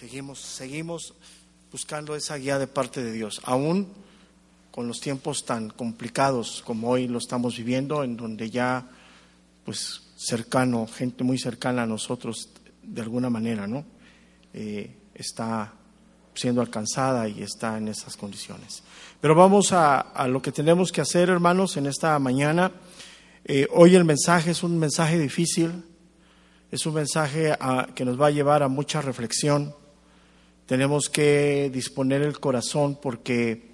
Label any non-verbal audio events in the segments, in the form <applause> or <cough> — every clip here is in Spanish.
seguimos, seguimos buscando esa guía de parte de Dios, aún con los tiempos tan complicados como hoy lo estamos viviendo, en donde ya, pues, cercano, gente muy cercana a nosotros, de alguna manera, ¿no? Eh, está siendo alcanzada y está en esas condiciones. Pero vamos a, lo que tenemos que hacer, hermanos, en esta mañana. Eh, hoy el mensaje es un mensaje difícil, es un mensaje ah, que nos va a llevar a mucha reflexión. Tenemos que disponer el corazón porque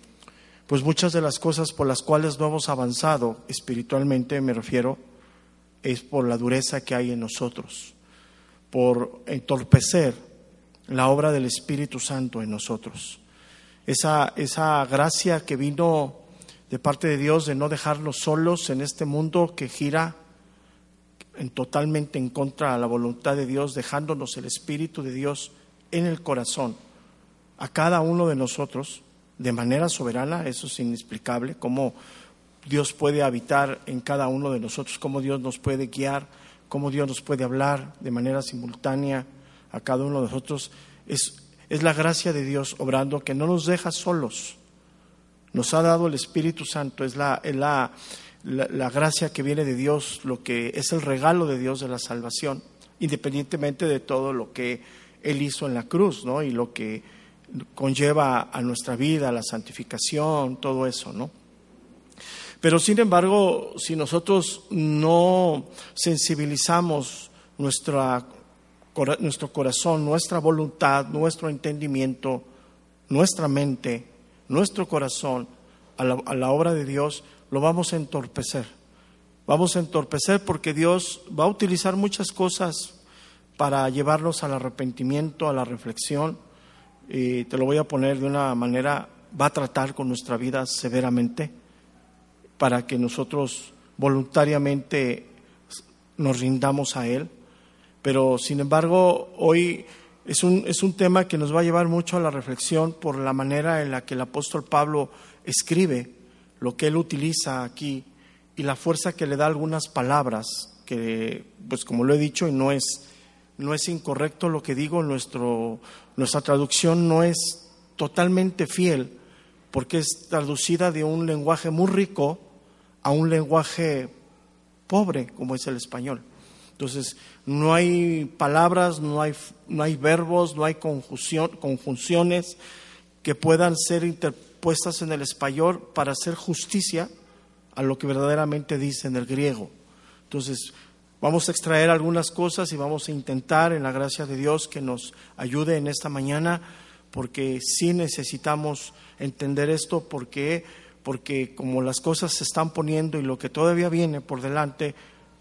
pues muchas de las cosas por las cuales no hemos avanzado espiritualmente, me refiero, es por la dureza que hay en nosotros, por entorpecer la obra del Espíritu Santo en nosotros. Esa, esa gracia que vino de parte de Dios de no dejarnos solos en este mundo que gira en totalmente en contra de la voluntad de Dios, dejándonos el Espíritu de Dios en el corazón a cada uno de nosotros de manera soberana, eso es inexplicable, cómo Dios puede habitar en cada uno de nosotros, cómo Dios nos puede guiar, cómo Dios nos puede hablar de manera simultánea a cada uno de nosotros. Es, es la gracia de Dios obrando que no nos deja solos. Nos ha dado el Espíritu Santo, es la, la, la, gracia que viene de Dios, lo que es el regalo de Dios de la salvación, independientemente de todo lo que Él hizo en la cruz, ¿no? Y lo que conlleva a nuestra vida, la santificación, todo eso, ¿no? Pero sin embargo, si nosotros no sensibilizamos nuestra, nuestro corazón, nuestra voluntad, nuestro entendimiento, nuestra mente, nuestro corazón a la, a la obra de Dios, lo vamos a entorpecer. Vamos a entorpecer porque Dios va a utilizar muchas cosas para llevarnos al arrepentimiento, a la reflexión, y te lo voy a poner de una manera, va a tratar con nuestra vida severamente para que nosotros voluntariamente nos rindamos a Él. Pero sin embargo, hoy es un, es un tema que nos va a llevar mucho a la reflexión por la manera en la que el apóstol Pablo escribe lo que él utiliza aquí y la fuerza que le da algunas palabras, que pues como lo he dicho no es no es incorrecto lo que digo, nuestro, nuestra traducción no es totalmente fiel, porque es traducida de un lenguaje muy rico a un lenguaje pobre, como es el español. Entonces, no hay palabras, no hay, no hay verbos, no hay conjunciones que puedan ser interpuestas en el español para hacer justicia a lo que verdaderamente dice en el griego. Entonces, Vamos a extraer algunas cosas y vamos a intentar, en la gracia de Dios, que nos ayude en esta mañana, porque sí necesitamos entender esto, porque, porque como las cosas se están poniendo y lo que todavía viene por delante,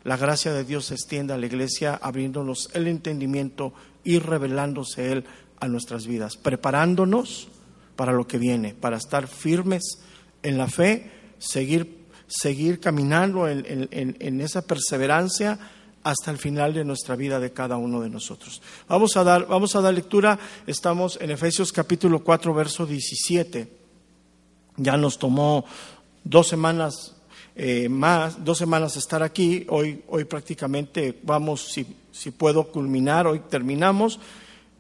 la gracia de Dios se extiende a la iglesia, abriéndonos el entendimiento y revelándose Él a nuestras vidas, preparándonos para lo que viene, para estar firmes en la fe, seguir seguir caminando en, esa perseverancia hasta el final de nuestra vida de cada uno de nosotros. Vamos a dar, vamos a dar lectura, estamos en Efesios capítulo 4, verso 17. Ya nos tomó dos semanas eh, más, dos semanas estar aquí, hoy, hoy prácticamente vamos, si, si puedo culminar, hoy terminamos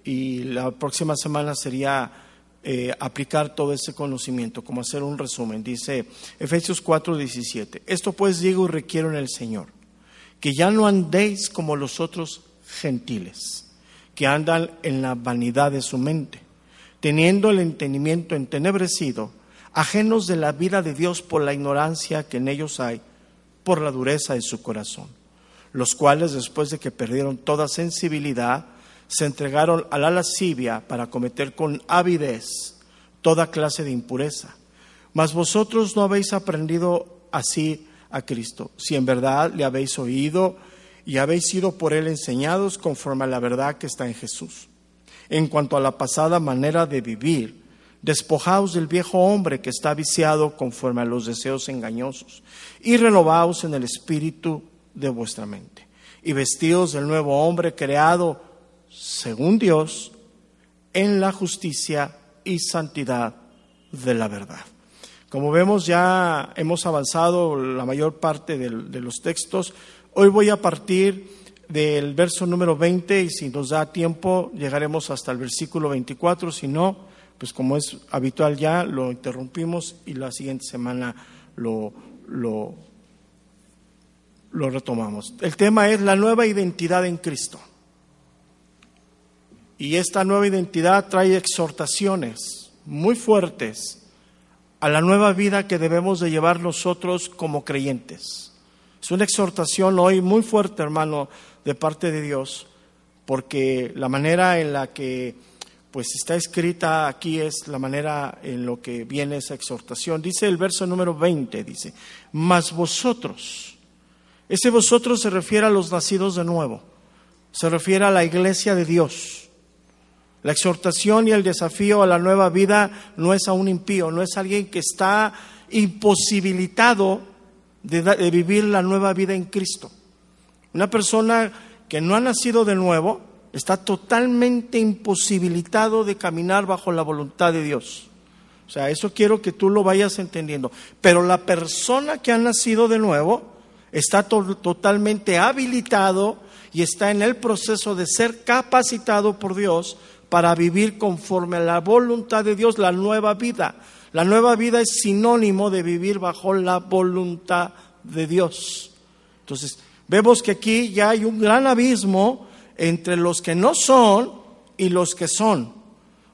y la próxima semana sería eh, aplicar todo ese conocimiento, como hacer un resumen. Dice Efesios 4, 17. Esto pues digo y requiero en el Señor, que ya no andéis como los otros gentiles, que andan en la vanidad de su mente, teniendo el entendimiento entenebrecido, ajenos de la vida de Dios por la ignorancia que en ellos hay, por la dureza de su corazón, los cuales después de que perdieron toda sensibilidad, se entregaron a la lascivia para cometer con avidez toda clase de impureza. Mas vosotros no habéis aprendido así a Cristo, si en verdad le habéis oído y habéis sido por él enseñados conforme a la verdad que está en Jesús. En cuanto a la pasada manera de vivir, despojaos del viejo hombre que está viciado conforme a los deseos engañosos y renovaos en el espíritu de vuestra mente y vestidos del nuevo hombre creado según Dios, en la justicia y santidad de la verdad. Como vemos, ya hemos avanzado la mayor parte de, los textos. Hoy voy a partir del verso número 20 y si nos da tiempo llegaremos hasta el versículo 24, si no, pues como es habitual ya, lo interrumpimos y la siguiente semana lo, lo, lo retomamos. El tema es la nueva identidad en Cristo. Y esta nueva identidad trae exhortaciones muy fuertes a la nueva vida que debemos de llevar nosotros como creyentes. Es una exhortación hoy muy fuerte, hermano, de parte de Dios, porque la manera en la que pues está escrita aquí es la manera en lo que viene esa exhortación. Dice el verso número 20, dice, mas vosotros, ese vosotros se refiere a los nacidos de nuevo, se refiere a la iglesia de Dios. La exhortación y el desafío a la nueva vida no es a un impío, no es alguien que está imposibilitado de, de vivir la nueva vida en Cristo. Una persona que no ha nacido de nuevo, está totalmente imposibilitado de caminar bajo la voluntad de Dios. O sea, eso quiero que tú lo vayas entendiendo. Pero la persona que ha nacido de nuevo está totalmente habilitado y está en el proceso de ser capacitado por Dios para vivir conforme a la voluntad de Dios, la nueva vida. La nueva vida es sinónimo de vivir bajo la voluntad de Dios. Entonces, vemos que aquí ya hay un gran abismo entre los que no son y los que son.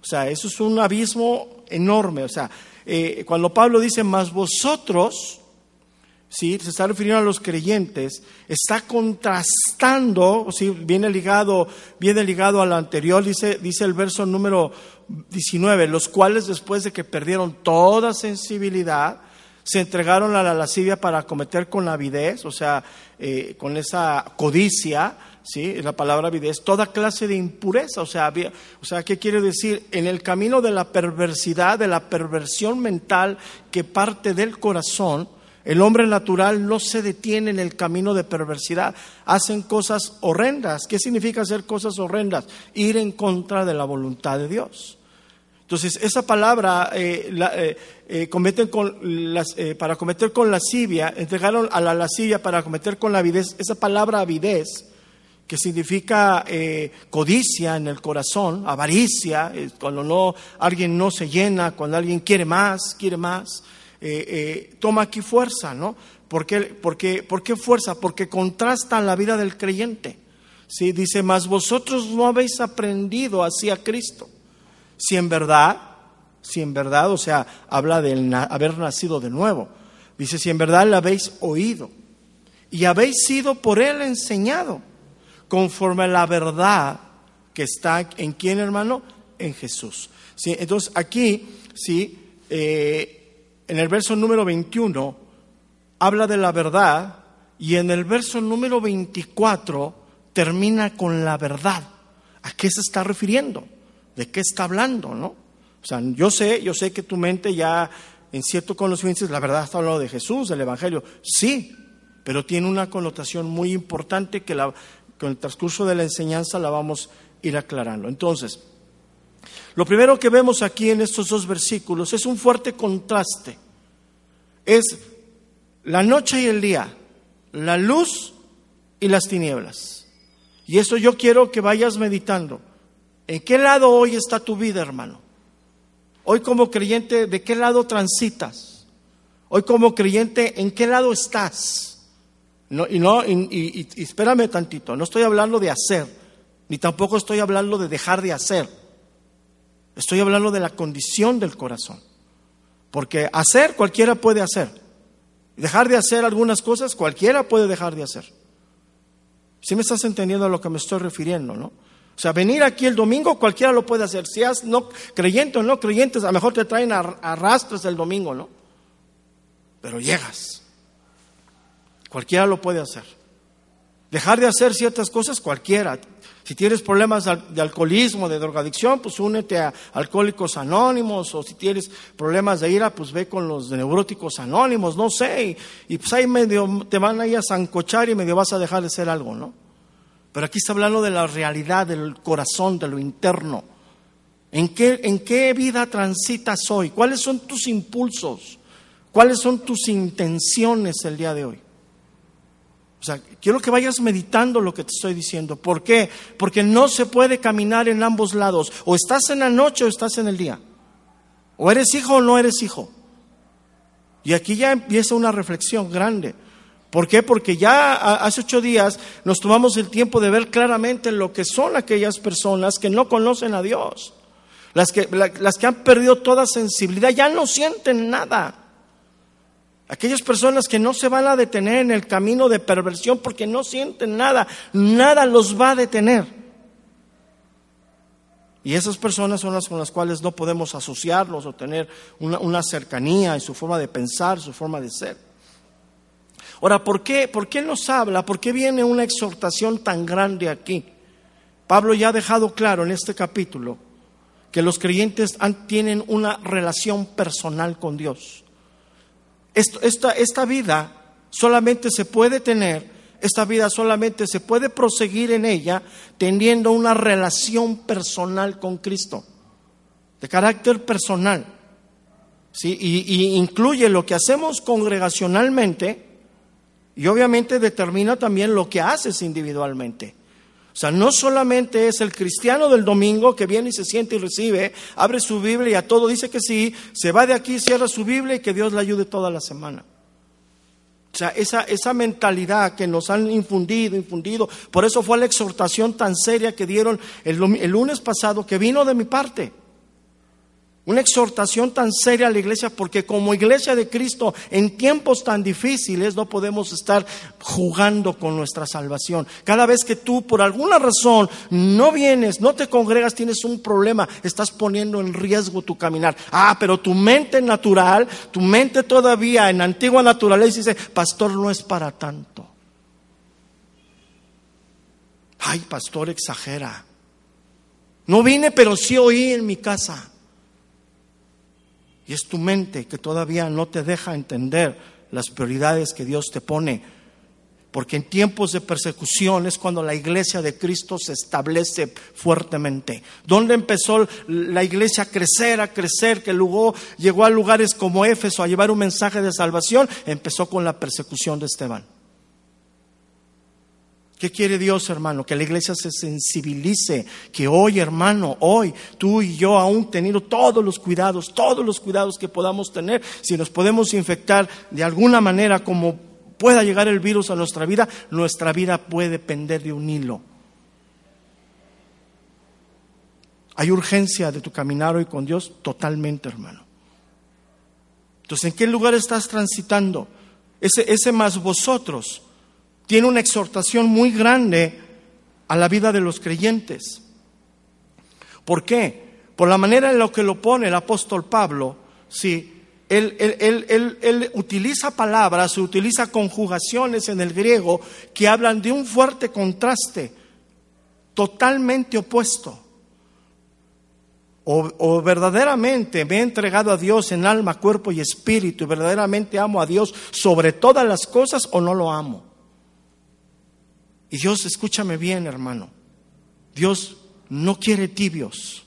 O sea, eso es un abismo enorme. O sea, eh, cuando Pablo dice, más vosotros, ¿sí? se está refiriendo a los creyentes, está contrastando, ¿sí? viene, ligado, viene ligado a lo anterior, dice, dice el verso número 19, los cuales después de que perdieron toda sensibilidad, se entregaron a la lascivia para cometer con avidez, o sea, eh, con esa codicia, ¿sí? La palabra avidez, toda clase de impureza, o sea, o sea, ¿qué quiere decir? En el camino de la perversidad, de la perversión mental que parte del corazón, el hombre natural no se detiene en el camino de perversidad, hacen cosas horrendas. ¿Qué significa hacer cosas horrendas? Ir en contra de la voluntad de Dios. Entonces, esa palabra, eh, eh, eh, cometen con las, para cometer con lascivia, entregaron a la lascivia para cometer con la avidez, esa palabra avidez, que significa codicia en el corazón, avaricia, cuando no, alguien no se llena, cuando alguien quiere más, quiere más, toma aquí fuerza, ¿no? ¿Por qué, por qué fuerza? Porque contrasta la vida del creyente. ¿sí? Dice, mas vosotros no habéis aprendido así a Cristo si en verdad, si en verdad, o sea, habla de haber nacido de nuevo. Dice, si en verdad la habéis oído y habéis sido por él enseñado, conforme a la verdad que está en quién, hermano, en Jesús. Entonces aquí, sí, eh, en el verso número 21 habla de la verdad y en el verso número 24 termina con la verdad. ¿A qué se está refiriendo? ¿De qué está hablando, no? O sea, yo sé, yo sé que tu mente ya en cierto conocimiento, la verdad está hablando de Jesús, del Evangelio. Sí, pero tiene una connotación muy importante que la, con el transcurso de la enseñanza la vamos a ir aclarando. Entonces, lo primero que vemos aquí en estos dos versículos es un fuerte contraste. Es la noche y el día, la luz y las tinieblas. Y eso yo quiero que vayas meditando. ¿En qué lado hoy está tu vida, hermano? Hoy como creyente, ¿de qué lado transitas? Hoy como creyente, ¿en qué lado estás? No, y no, y, espérame tantito, no estoy hablando de hacer, ni tampoco estoy hablando de dejar de hacer. Estoy hablando de la condición del corazón. Porque hacer cualquiera puede hacer. Dejar de hacer algunas cosas cualquiera puede dejar de hacer. Si me estás entendiendo a lo que me estoy refiriendo, ¿no? O sea, venir aquí el domingo cualquiera lo puede hacer. Si has no creyente o no creyentes, a lo mejor te traen arrastres el domingo, ¿no? Pero llegas. Cualquiera lo puede hacer. Dejar de hacer ciertas cosas, cualquiera. Si tienes problemas de alcoholismo, de drogadicción, pues únete a Alcohólicos Anónimos, o si tienes problemas de ira, pues ve con los neuróticos anónimos, no sé, y, pues ahí medio te van ahí a zancochar y medio vas a dejar de hacer algo, ¿no? Pero aquí está hablando de la realidad del corazón, de lo interno. ¿En qué, ¿En qué vida transitas hoy? ¿Cuáles son tus impulsos? ¿Cuáles son tus intenciones el día de hoy? O sea, quiero que vayas meditando lo que te estoy diciendo. ¿Por qué? Porque no se puede caminar en ambos lados. O estás en la noche o estás en el día. O eres hijo o no eres hijo. Y aquí ya empieza una reflexión grande. ¿Por qué? Porque ya hace ocho días nos tomamos el tiempo de ver claramente lo que son aquellas personas que no conocen a Dios. Las que, las que han perdido toda sensibilidad, ya no sienten nada. Aquellas personas que no se van a detener en el camino de perversión porque no sienten nada, nada los va a detener. Y esas personas son las con las cuales no podemos asociarlos o tener una, cercanía en su forma de pensar, su forma de ser. Ahora, ¿por qué, ¿por qué nos habla? ¿Por qué viene una exhortación tan grande aquí? Pablo ya ha dejado claro en este capítulo que los creyentes tienen una relación personal con Dios esta, esta vida solamente se puede tener, esta vida solamente se puede proseguir en ella teniendo una relación personal con Cristo, de carácter personal. ¿sí? Y, y, incluye lo que hacemos congregacionalmente y obviamente determina también lo que haces individualmente. O sea, no solamente es el cristiano del domingo que viene y se siente y recibe, abre su Biblia y a todo dice que sí, se va de aquí, cierra su Biblia y que Dios le ayude toda la semana. O sea, esa, esa mentalidad que nos han infundido, infundido, por eso fue la exhortación tan seria que dieron el, el lunes pasado, que vino de mi parte. Una exhortación tan seria a la iglesia porque como iglesia de Cristo en tiempos tan difíciles no podemos estar jugando con nuestra salvación. Cada vez que tú por alguna razón no vienes, no te congregas, tienes un problema, estás poniendo en riesgo tu caminar. Ah, pero tu mente natural, tu mente todavía en antigua naturaleza dice, pastor no es para tanto. Ay, pastor exagera. No vine, pero sí oí en mi casa. Y es tu mente que todavía no te deja entender las prioridades que Dios te pone. Porque en tiempos de persecución es cuando la iglesia de Cristo se establece fuertemente. ¿Dónde empezó la iglesia a crecer, a crecer? Que luego llegó a lugares como Éfeso a llevar un mensaje de salvación. Empezó con la persecución de Esteban. ¿Qué quiere Dios, hermano? Que la iglesia se sensibilice, que hoy, hermano, hoy, tú y yo, aún teniendo todos los cuidados, todos los cuidados que podamos tener, si nos podemos infectar de alguna manera como pueda llegar el virus a nuestra vida, nuestra vida puede pender de un hilo. Hay urgencia de tu caminar hoy con Dios totalmente, hermano. Entonces, ¿en qué lugar estás transitando? Ese, ese más vosotros tiene una exhortación muy grande a la vida de los creyentes. ¿Por qué? Por la manera en la que lo pone el apóstol Pablo, sí, él, utiliza palabras, utiliza conjugaciones en el griego que hablan de un fuerte contraste, totalmente opuesto. O, verdaderamente me he entregado a Dios en alma, cuerpo y espíritu, y verdaderamente amo a Dios sobre todas las cosas, o no lo amo. Y Dios, escúchame bien, hermano. Dios no quiere tibios.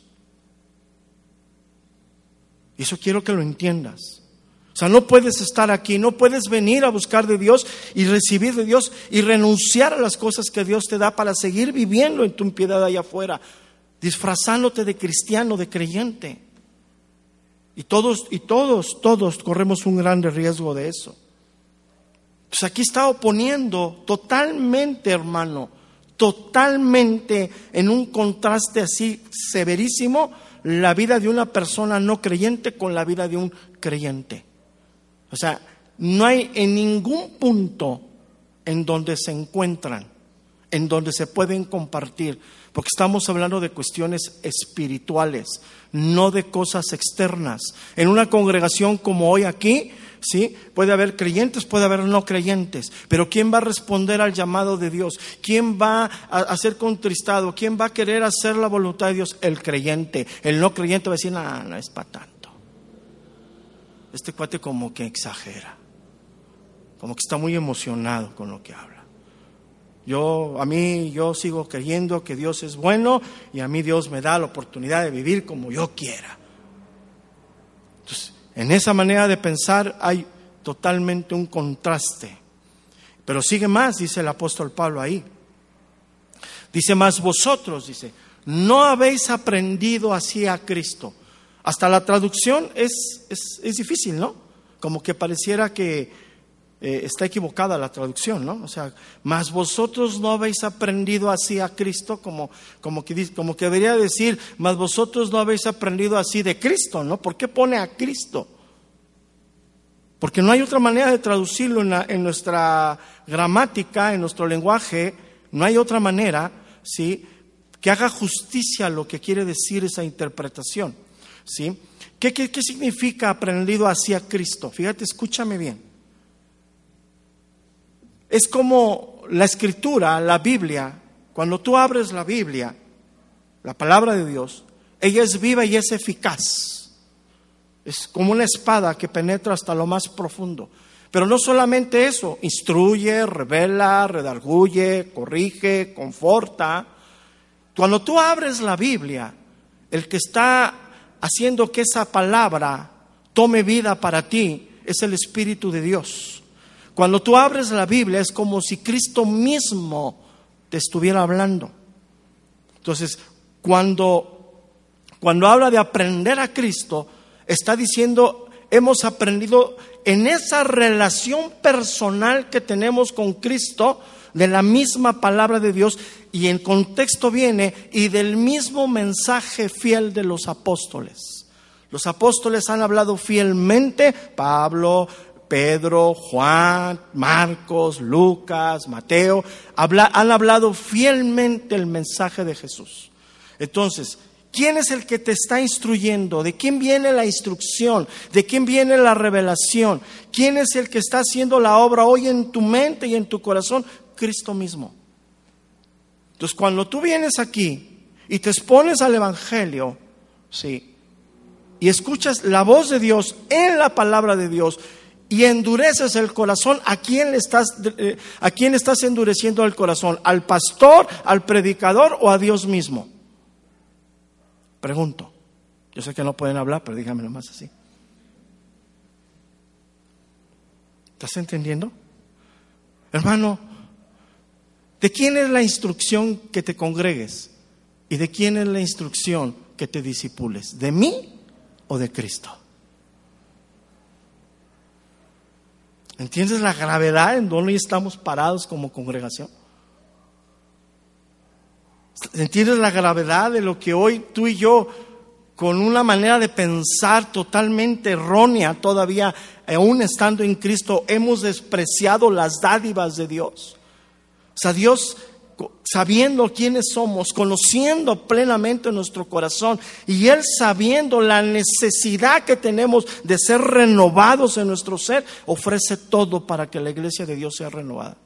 Y eso quiero que lo entiendas. O sea, no puedes estar aquí, no puedes venir a buscar de Dios y recibir de Dios y renunciar a las cosas que Dios te da para seguir viviendo en tu impiedad allá afuera, disfrazándote de cristiano, de creyente. Y todos, y todos, todos corremos un grande riesgo de eso. Pues aquí está oponiendo totalmente, hermano, totalmente en un contraste así severísimo la vida de una persona no creyente con la vida de un creyente. O sea, no hay en ningún punto en donde se encuentran, en donde se pueden compartir, porque estamos hablando de cuestiones espirituales, no de cosas externas. En una congregación como hoy aquí, ¿sí? Puede haber creyentes, puede haber no creyentes, pero ¿quién va a responder al llamado de Dios? ¿Quién va a, ser contristado? ¿Quién va a querer hacer la voluntad de Dios? El creyente. El no creyente va a decir, no, no es para tanto. Este cuate como que exagera, como que está muy emocionado con lo que habla. Yo, a mí, yo sigo creyendo que Dios es bueno y a mí Dios me da la oportunidad de vivir como yo quiera. En esa manera de pensar hay totalmente un contraste. Pero sigue más, dice el apóstol Pablo ahí. Dice más vosotros, dice, no habéis aprendido así a Cristo. Hasta la traducción es, es, difícil, ¿no? Como que pareciera que eh, está equivocada la traducción, ¿no? O sea, más vosotros no habéis aprendido así a Cristo, como, como, que, como que debería decir, más vosotros no habéis aprendido así de Cristo, ¿no? ¿Por qué pone a Cristo? Porque no hay otra manera de traducirlo en, nuestra gramática, en nuestro lenguaje, no hay otra manera, ¿sí? Que haga justicia a lo que quiere decir esa interpretación, ¿sí? ¿Qué, qué, qué significa aprendido hacia Cristo? Fíjate, escúchame bien. Es como la escritura, la Biblia, cuando tú abres la Biblia, la palabra de Dios, ella es viva y es eficaz. Es como una espada que penetra hasta lo más profundo. Pero no solamente eso, instruye, revela, redarguye, corrige, conforta. Cuando tú abres la Biblia, el que está haciendo que esa palabra tome vida para ti es el Espíritu de Dios. Cuando tú abres la Biblia es como si Cristo mismo te estuviera hablando. Entonces, cuando, cuando habla de aprender a Cristo, está diciendo, hemos aprendido en esa relación personal que tenemos con Cristo, de la misma palabra de Dios, y en contexto viene, y del mismo mensaje fiel de los apóstoles. Los apóstoles han hablado fielmente, Pablo, Pedro, Juan, Marcos, Lucas, Mateo, han hablado fielmente el mensaje de Jesús. Entonces, ¿Quién es el que te está instruyendo? ¿De quién viene la instrucción? ¿De quién viene la revelación? ¿Quién es el que está haciendo la obra hoy en tu mente y en tu corazón? Cristo mismo. Entonces, cuando tú vienes aquí y te expones al Evangelio, sí, y escuchas la voz de Dios en la palabra de Dios y endureces el corazón, ¿a quién le estás, eh, a quién estás endureciendo el corazón? ¿Al pastor, al predicador o a Dios mismo? Pregunto. Yo sé que no pueden hablar, pero díganmelo más así. ¿Estás entendiendo? Hermano, ¿de quién es la instrucción que te congregues? ¿Y de quién es la instrucción que te disipules? ¿De mí o de Cristo? ¿Entiendes la gravedad en donde estamos parados como congregación? ¿Entiendes la gravedad de lo que hoy tú y yo, con una manera de pensar totalmente errónea todavía, aún estando en Cristo, hemos despreciado las dádivas de Dios? O sea, Dios, sabiendo quiénes somos, conociendo plenamente nuestro corazón y Él sabiendo la necesidad que tenemos de ser renovados en nuestro ser, ofrece todo para que la iglesia de Dios sea renovada.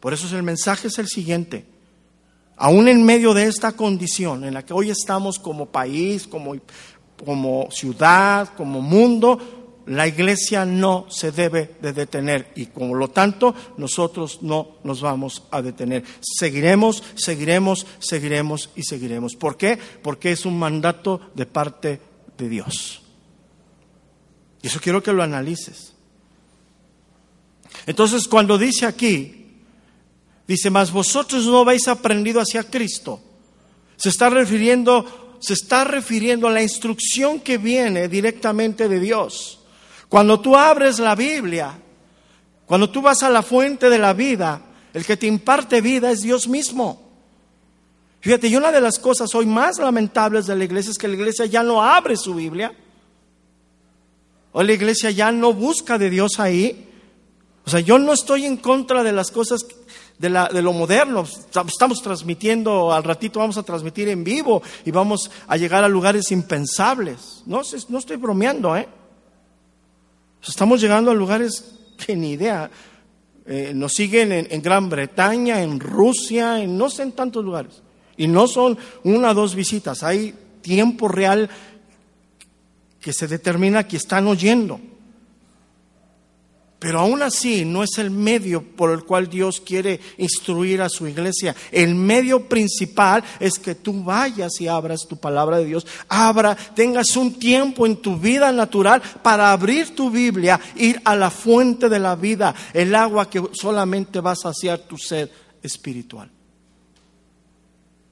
Por eso el mensaje es el siguiente aún en medio de esta condición en la que hoy estamos como país, como, como ciudad, como mundo, la iglesia no se debe de detener y como lo tanto nosotros no nos vamos a detener. Seguiremos, seguiremos, seguiremos y seguiremos. ¿Por qué? Porque es un mandato de parte de Dios. Y eso quiero que lo analices. Entonces, cuando dice aquí, Dice, mas vosotros no habéis aprendido hacia Cristo. Se está refiriendo, se está refiriendo a la instrucción que viene directamente de Dios. Cuando tú abres la Biblia, cuando tú vas a la fuente de la vida, el que te imparte vida es Dios mismo. Fíjate, y una de las cosas hoy más lamentables de la iglesia es que la iglesia ya no abre su Biblia. O la iglesia ya no busca de Dios ahí. O sea, yo no estoy en contra de las cosas de, lo moderno. Estamos transmitiendo, al ratito vamos a transmitir en vivo y vamos a llegar a lugares impensables. No, no estoy bromeando, ¿eh? Estamos llegando a lugares que ni idea. Eh, nos siguen en, Gran Bretaña, en Rusia, en no sé en tantos lugares. Y no son una o dos visitas, hay tiempo real que se determina que están oyendo. Pero aún así no es el medio por el cual Dios quiere instruir a su iglesia. El medio principal es que tú vayas y abras tu palabra de Dios. Abra, tengas un tiempo en tu vida natural para abrir tu Biblia, ir a la fuente de la vida, el agua que solamente va a saciar tu sed espiritual.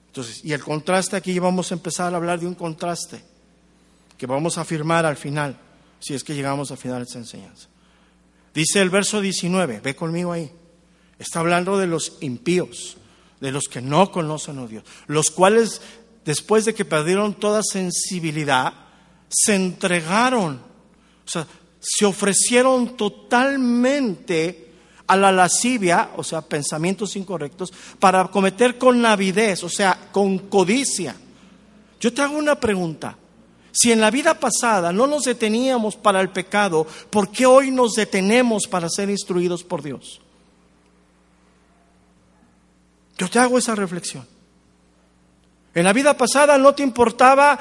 Entonces, y el contraste aquí vamos a empezar a hablar de un contraste que vamos a afirmar al final, si es que llegamos al final de esta enseñanza. Dice el verso 19, ve conmigo ahí. Está hablando de los impíos, de los que no conocen a Dios, los cuales después de que perdieron toda sensibilidad, se entregaron, o sea, se ofrecieron totalmente a la lascivia, o sea, pensamientos incorrectos, para cometer con avidez, o sea, con codicia. Yo te hago una pregunta. Si en la vida pasada no nos deteníamos para el pecado, ¿por qué hoy nos detenemos para ser instruidos por Dios? Yo te hago esa reflexión. En la vida pasada no te importaba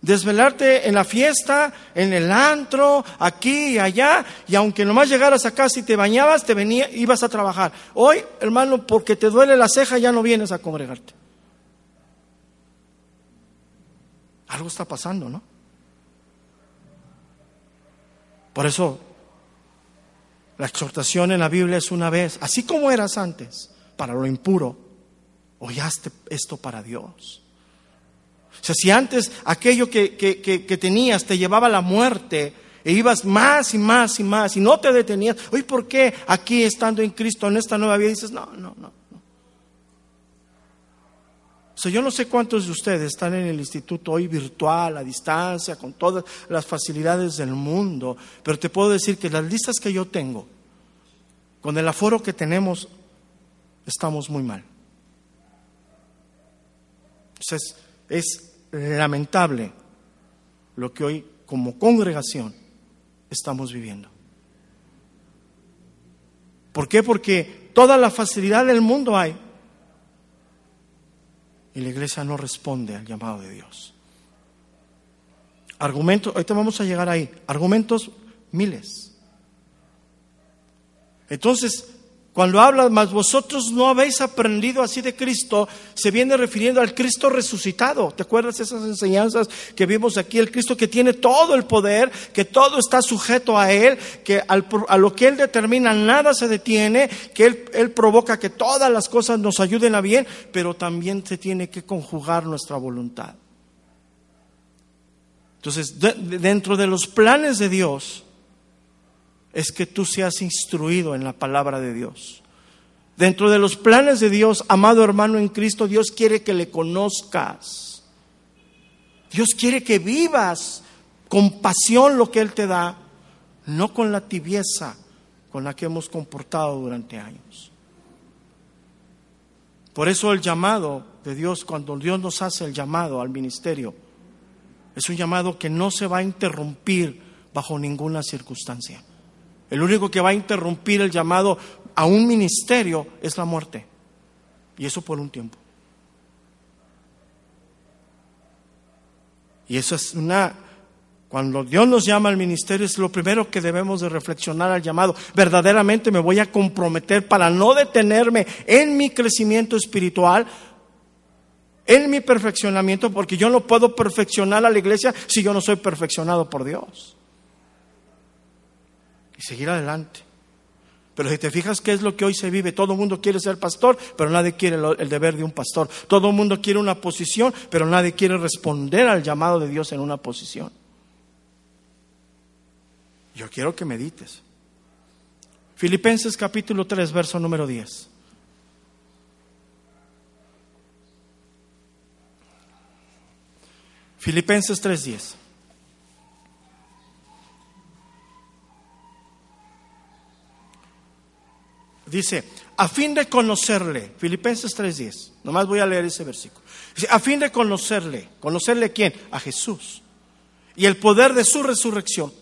desvelarte en la fiesta, en el antro, aquí y allá, y aunque nomás llegaras a casa y te bañabas, te venía, ibas a trabajar. Hoy, hermano, porque te duele la ceja, ya no vienes a congregarte. Algo está pasando, ¿no? Por eso, la exhortación en la Biblia es una vez, así como eras antes, para lo impuro, oyaste esto para Dios. O sea, si antes aquello que, que, tenías te llevaba a la muerte, e ibas más y más y más y no te detenías. Hoy, ¿por qué aquí estando en Cristo, en esta nueva vida, dices, no, no, no? Yo no sé cuántos de ustedes están en el instituto hoy virtual, a distancia, con todas las facilidades del mundo, pero te puedo decir que las listas que yo tengo, con el aforo que tenemos, estamos muy mal. Entonces, es lamentable lo que hoy como congregación estamos viviendo. ¿Por qué? Porque toda la facilidad del mundo hay, y la iglesia no responde al llamado de Dios. Argumentos, ahorita vamos a llegar ahí, argumentos miles. Entonces, cuando habla, mas vosotros no habéis aprendido así de Cristo, se viene refiriendo al Cristo resucitado. ¿Te acuerdas esas enseñanzas que vimos aquí? El Cristo que tiene todo el poder, que todo está sujeto a Él, que a lo que Él determina nada se detiene, que él, él provoca que todas las cosas nos ayuden a bien, pero también se tiene que conjugar nuestra voluntad. Entonces, dentro de los planes de Dios, es que tú seas instruido en la palabra de Dios. Dentro de los planes de Dios, amado hermano en Cristo, Dios quiere que le conozcas. Dios quiere que vivas con pasión lo que Él te da, no con la tibieza con la que hemos comportado durante años. Por eso el llamado de Dios, cuando Dios nos hace el llamado al ministerio, es un llamado que no se va a interrumpir bajo ninguna circunstancia. El único que va a interrumpir el llamado a un ministerio es la muerte. Y eso por un tiempo. Y eso es una... Cuando Dios nos llama al ministerio es lo primero que debemos de reflexionar al llamado. Verdaderamente me voy a comprometer para no detenerme en mi crecimiento espiritual, en mi perfeccionamiento, porque yo no puedo perfeccionar a la iglesia si yo no soy perfeccionado por Dios y seguir adelante. Pero si te fijas qué es lo que hoy se vive, todo el mundo quiere ser pastor, pero nadie quiere el deber de un pastor. Todo el mundo quiere una posición, pero nadie quiere responder al llamado de Dios en una posición. Yo quiero que medites. Filipenses capítulo 3, verso número 10. Filipenses 3:10. Dice, a fin de conocerle, Filipenses 3:10, nomás voy a leer ese versículo. Dice, a fin de conocerle, ¿conocerle quién? A Jesús. Y el poder de su resurrección.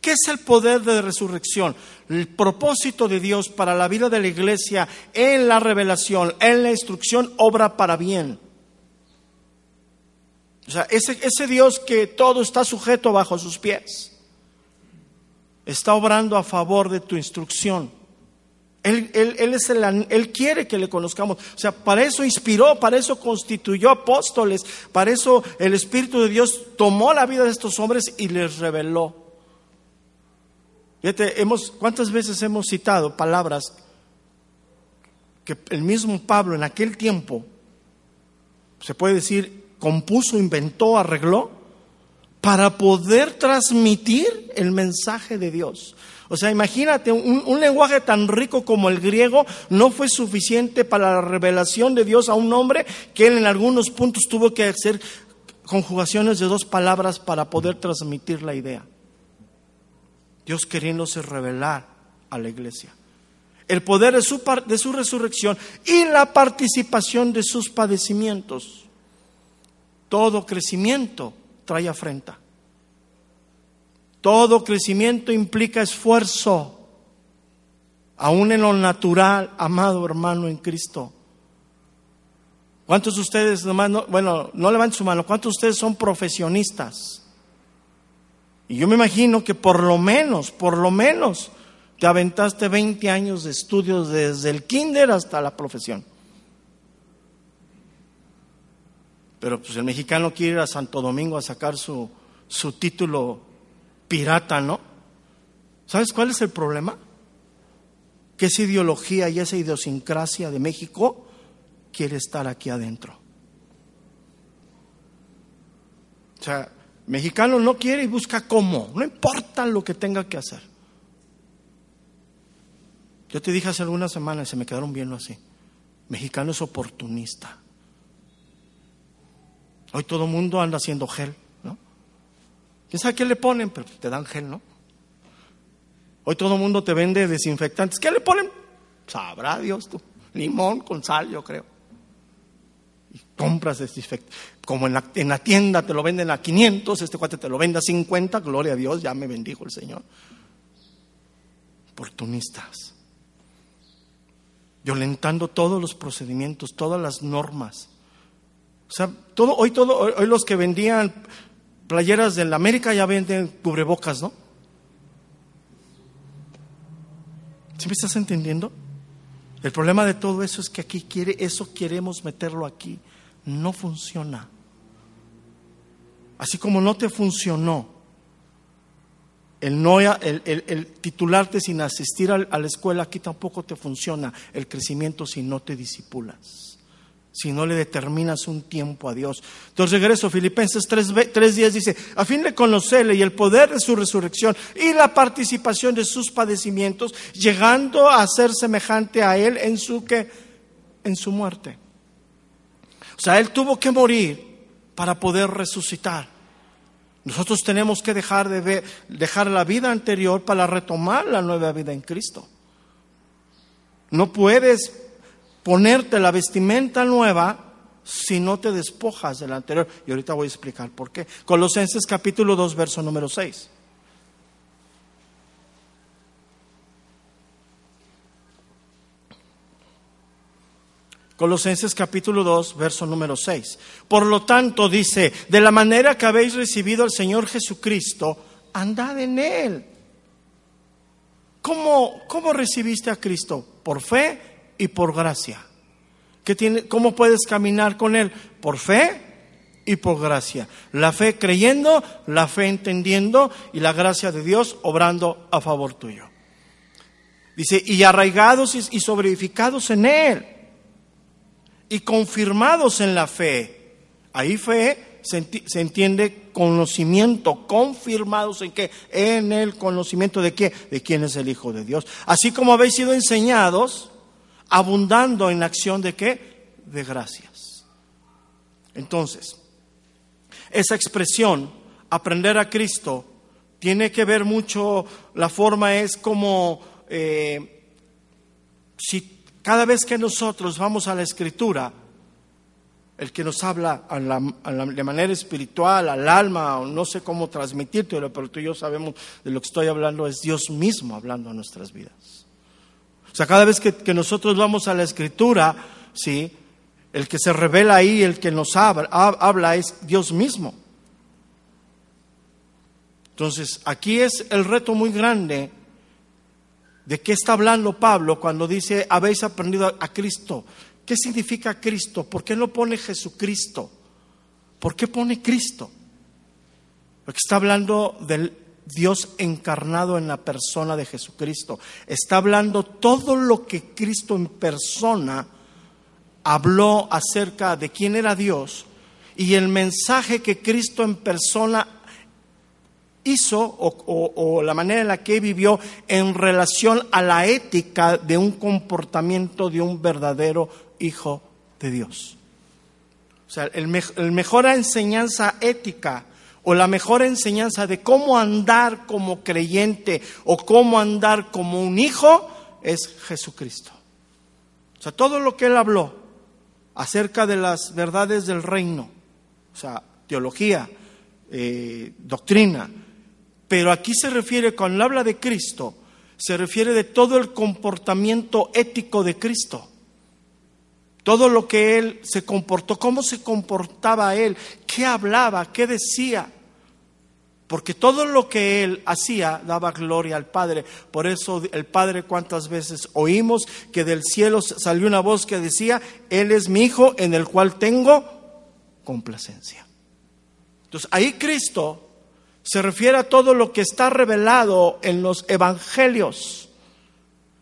¿Qué es el poder de resurrección? El propósito de Dios para la vida de la iglesia en la revelación, en la instrucción, obra para bien. O sea, ese, ese Dios que todo está sujeto bajo sus pies. está obrando a favor de tu instrucción. Él, es el, él, quiere que le conozcamos. O sea, para eso inspiró, para eso constituyó apóstoles, para eso el Espíritu de Dios tomó la vida de estos hombres y les reveló. Fíjate, hemos, ¿cuántas veces hemos citado palabras que el mismo Pablo en aquel tiempo, se puede decir, compuso, inventó, arregló, para poder transmitir el mensaje de Dios? O sea, imagínate, un, lenguaje tan rico como el griego no fue suficiente para la revelación de Dios a un hombre que él en algunos puntos tuvo que hacer conjugaciones de dos palabras para poder transmitir la idea. Dios queriéndose revelar a la iglesia. El poder de su, de su resurrección y la participación de sus padecimientos. Todo crecimiento trae afrenta. Todo crecimiento implica esfuerzo, aún en lo natural, amado hermano en Cristo. ¿Cuántos de ustedes, bueno, no levanten su mano, cuántos de ustedes son profesionistas? Y yo me imagino que por lo menos, por lo menos, te aventaste 20 años de estudios desde el kinder hasta la profesión. Pero pues el mexicano quiere ir a Santo Domingo a sacar su, su título pirata, ¿no? ¿Sabes cuál es el problema? Que esa ideología y esa idiosincrasia de México quiere estar aquí adentro. O sea, mexicano no quiere y busca cómo, no importa lo que tenga que hacer. Yo te dije hace algunas semanas, se me quedaron viendo así. Mexicano es oportunista. Hoy todo el mundo anda haciendo gel. ¿Quién sabe qué le ponen? Pero te dan gel, ¿no? Hoy todo el mundo te vende desinfectantes. ¿Qué le ponen? Sabrá Dios tú. Limón con sal, yo creo. Y compras desinfectantes. Como en la, en la tienda te lo venden a 500, este cuate te lo vende a 50, gloria a Dios, ya me bendijo el Señor. Oportunistas. Violentando todos los procedimientos, todas las normas. O sea, todo, hoy, todo, hoy los que vendían playeras de la América ya venden cubrebocas, ¿no? ¿Sí me estás entendiendo? El problema de todo eso es que aquí quiere, eso queremos meterlo aquí. No funciona. Así como no te funcionó el, no, el, el, titularte sin asistir a la escuela, aquí tampoco te funciona el crecimiento si no te disipulas si no le determinas un tiempo a Dios. Entonces regreso, Filipenses 3, días dice, a fin de conocerle y el poder de su resurrección y la participación de sus padecimientos, llegando a ser semejante a Él en su, en su muerte. O sea, Él tuvo que morir para poder resucitar. Nosotros tenemos que dejar, de ver, dejar la vida anterior para retomar la nueva vida en Cristo. No puedes ponerte la vestimenta nueva si no te despojas de la anterior. Y ahorita voy a explicar por qué. Colosenses capítulo 2, verso número 6. Colosenses capítulo 2, verso número 6. Por lo tanto, dice, de la manera que habéis recibido al Señor Jesucristo, andad en Él. ¿Cómo, cómo recibiste a Cristo? ¿Por fe? Y por gracia. ¿Qué tiene, ¿Cómo puedes caminar con Él? Por fe y por gracia. La fe creyendo, la fe entendiendo y la gracia de Dios obrando a favor tuyo. Dice, y arraigados y sobreedificados en Él y confirmados en la fe. Ahí fe se, entiende conocimiento, confirmados en qué? En el conocimiento de qué? De quién es el Hijo de Dios. Así como habéis sido enseñados, abundando en acción de qué? De gracias. Entonces, esa expresión, aprender a Cristo, tiene que ver mucho, la forma es como eh, si cada vez que nosotros vamos a la escritura, el que nos habla de manera espiritual, al alma, no sé cómo transmitírtelo, pero tú y yo sabemos de lo que estoy hablando, es Dios mismo hablando a nuestras vidas. O sea, cada vez que, nosotros vamos a la escritura, ¿sí? El que se revela ahí, el que nos habla, habla es Dios mismo. Entonces, aquí es el reto muy grande de qué está hablando Pablo cuando dice, habéis aprendido a Cristo. ¿Qué significa Cristo? ¿Por qué no pone Jesucristo? ¿Por qué pone Cristo? Porque está hablando del Dios encarnado en la persona de Jesucristo. Está hablando todo lo que Cristo en persona habló acerca de quién era Dios y el mensaje que Cristo en persona hizo o, la manera en la que vivió en relación a la ética de un comportamiento de un verdadero hijo de Dios. O sea, el, mejor enseñanza ética o la mejor enseñanza de cómo andar como creyente o cómo andar como un hijo es Jesucristo. O sea, todo lo que él habló acerca de las verdades del reino, o sea, teología, eh, doctrina, pero aquí se refiere, cuando habla de Cristo, se refiere de todo el comportamiento ético de Cristo. Todo lo que Él se comportó, cómo se comportaba Él, qué hablaba, qué decía. Porque todo lo que Él hacía daba gloria al Padre. Por eso el Padre cuántas veces oímos que del cielo salió una voz que decía, Él es mi Hijo en el cual tengo complacencia. Entonces ahí Cristo se refiere a todo lo que está revelado en los evangelios,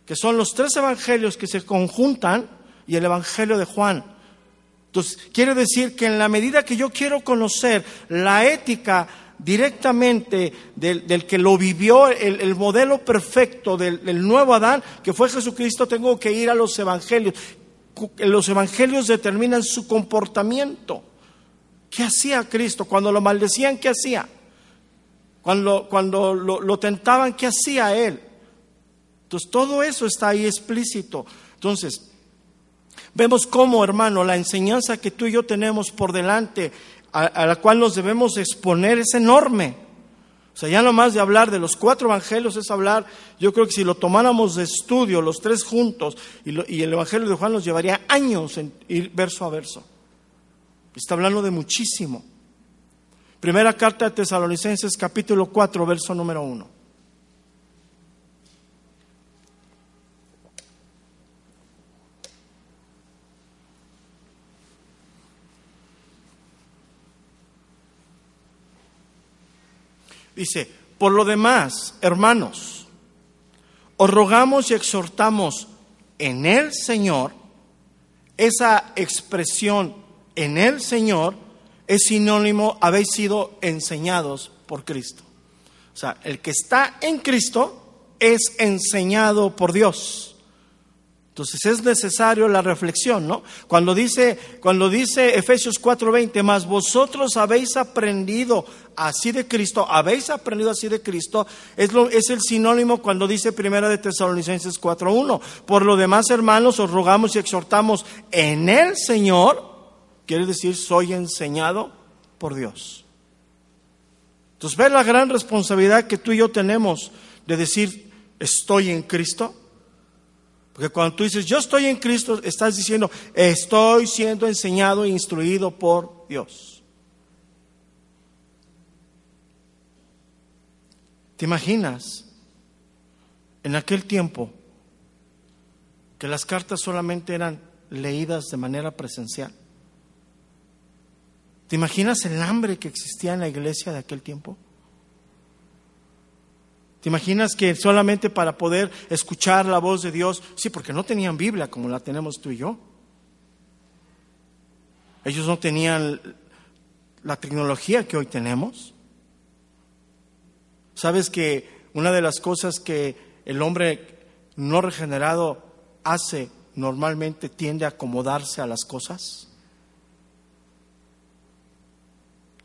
que son los tres evangelios que se conjuntan y el evangelio de Juan. Entonces, quiere decir que en la medida que yo quiero conocer la ética directamente del, que lo vivió, el, modelo perfecto del, del, nuevo Adán, que fue Jesucristo, tengo que ir a los evangelios. Los evangelios determinan su comportamiento. ¿Qué hacía Cristo? Cuando lo maldecían, ¿qué hacía? Cuando, cuando lo, tentaban, ¿qué hacía él? Entonces, todo eso está ahí explícito. Entonces, vemos cómo, hermano, la enseñanza que tú y yo tenemos por delante, a, la cual nos debemos exponer, es enorme. O sea, ya no más de hablar de los cuatro evangelios es hablar, yo creo que si lo tomáramos de estudio, los tres juntos, y, y el evangelio de Juan nos llevaría años en ir verso a verso. Está hablando de muchísimo. Primera carta de Tesalonicenses capítulo 4, verso número 1. Dice, por lo demás, hermanos, os rogamos y exhortamos en el Señor, esa expresión en el Señor es sinónimo, habéis sido enseñados por Cristo. O sea, el que está en Cristo es enseñado por Dios. Entonces es necesario la reflexión, ¿no? Cuando dice, cuando dice Efesios 4:20, más vosotros habéis aprendido así de Cristo, habéis aprendido así de Cristo, es, lo, es el sinónimo cuando dice Primera de Tesalonicenses 4:1. Por lo demás, hermanos, os rogamos y exhortamos en el Señor quiere decir soy enseñado por Dios. Entonces, ver la gran responsabilidad que tú y yo tenemos de decir estoy en Cristo. Porque cuando tú dices yo estoy en Cristo, estás diciendo estoy siendo enseñado e instruido por Dios. ¿Te imaginas en aquel tiempo que las cartas solamente eran leídas de manera presencial? ¿Te imaginas el hambre que existía en la iglesia de aquel tiempo? ¿Te imaginas que solamente para poder escuchar la voz de Dios, sí, porque no tenían Biblia como la tenemos tú y yo? Ellos no tenían la tecnología que hoy tenemos. ¿Sabes que una de las cosas que el hombre no regenerado hace normalmente tiende a acomodarse a las cosas?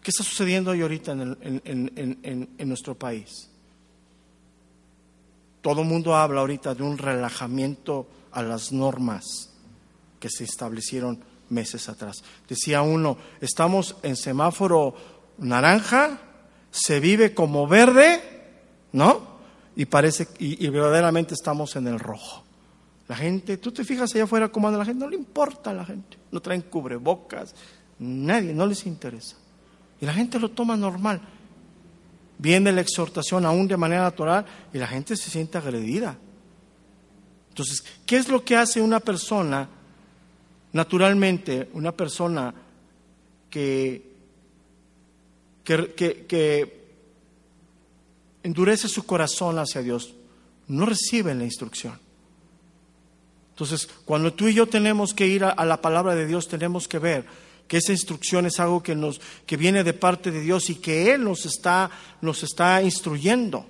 ¿Qué está sucediendo hoy ahorita en, nuestro país? Todo el mundo habla ahorita de un relajamiento a las normas que se establecieron meses atrás. Decía uno, estamos en semáforo naranja, se vive como verde, ¿no? Y parece, y, y, verdaderamente estamos en el rojo. La gente, tú te fijas allá afuera cómo anda la gente, no le importa a la gente, no traen cubrebocas, nadie, no les interesa. Y la gente lo toma normal. Viene la exhortación aún de manera natural y la gente se siente agredida. Entonces, ¿qué es lo que hace una persona, naturalmente, una persona que, que, endurece su corazón hacia Dios? No recibe la instrucción. Entonces, cuando tú y yo tenemos que ir a la palabra de Dios, tenemos que ver que esa instrucción es algo que, nos, que viene de parte de Dios y que Él nos está, nos está instruyendo.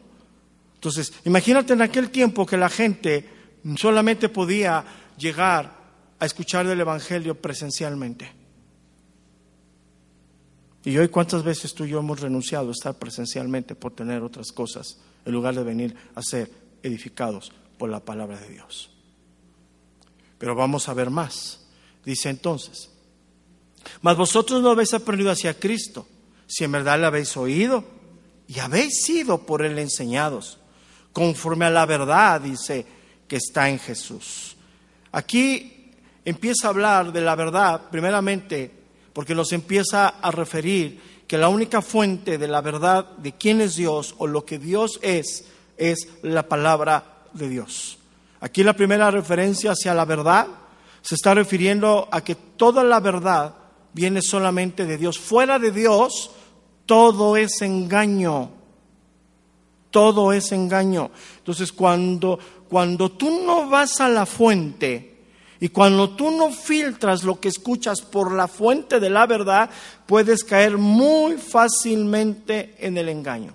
Entonces, imagínate en aquel tiempo que la gente solamente podía llegar a escuchar del Evangelio presencialmente. Y hoy cuántas veces tú y yo hemos renunciado a estar presencialmente por tener otras cosas, en lugar de venir a ser edificados por la palabra de Dios. Pero vamos a ver más. Dice entonces, mas vosotros no habéis aprendido hacia Cristo, si en verdad le habéis oído y habéis sido por él enseñados, conforme a la verdad, dice, que está en Jesús. Aquí empieza a hablar de la verdad, primeramente, porque nos empieza a referir que la única fuente de la verdad de quién es Dios o lo que Dios es, es la palabra de Dios. Aquí la primera referencia hacia la verdad se está refiriendo a que toda la verdad viene solamente de Dios. Fuera de Dios, todo es engaño. Todo es engaño. Entonces, cuando, cuando tú no vas a la fuente y cuando tú no filtras lo que escuchas por la fuente de la verdad, puedes caer muy fácilmente en el engaño.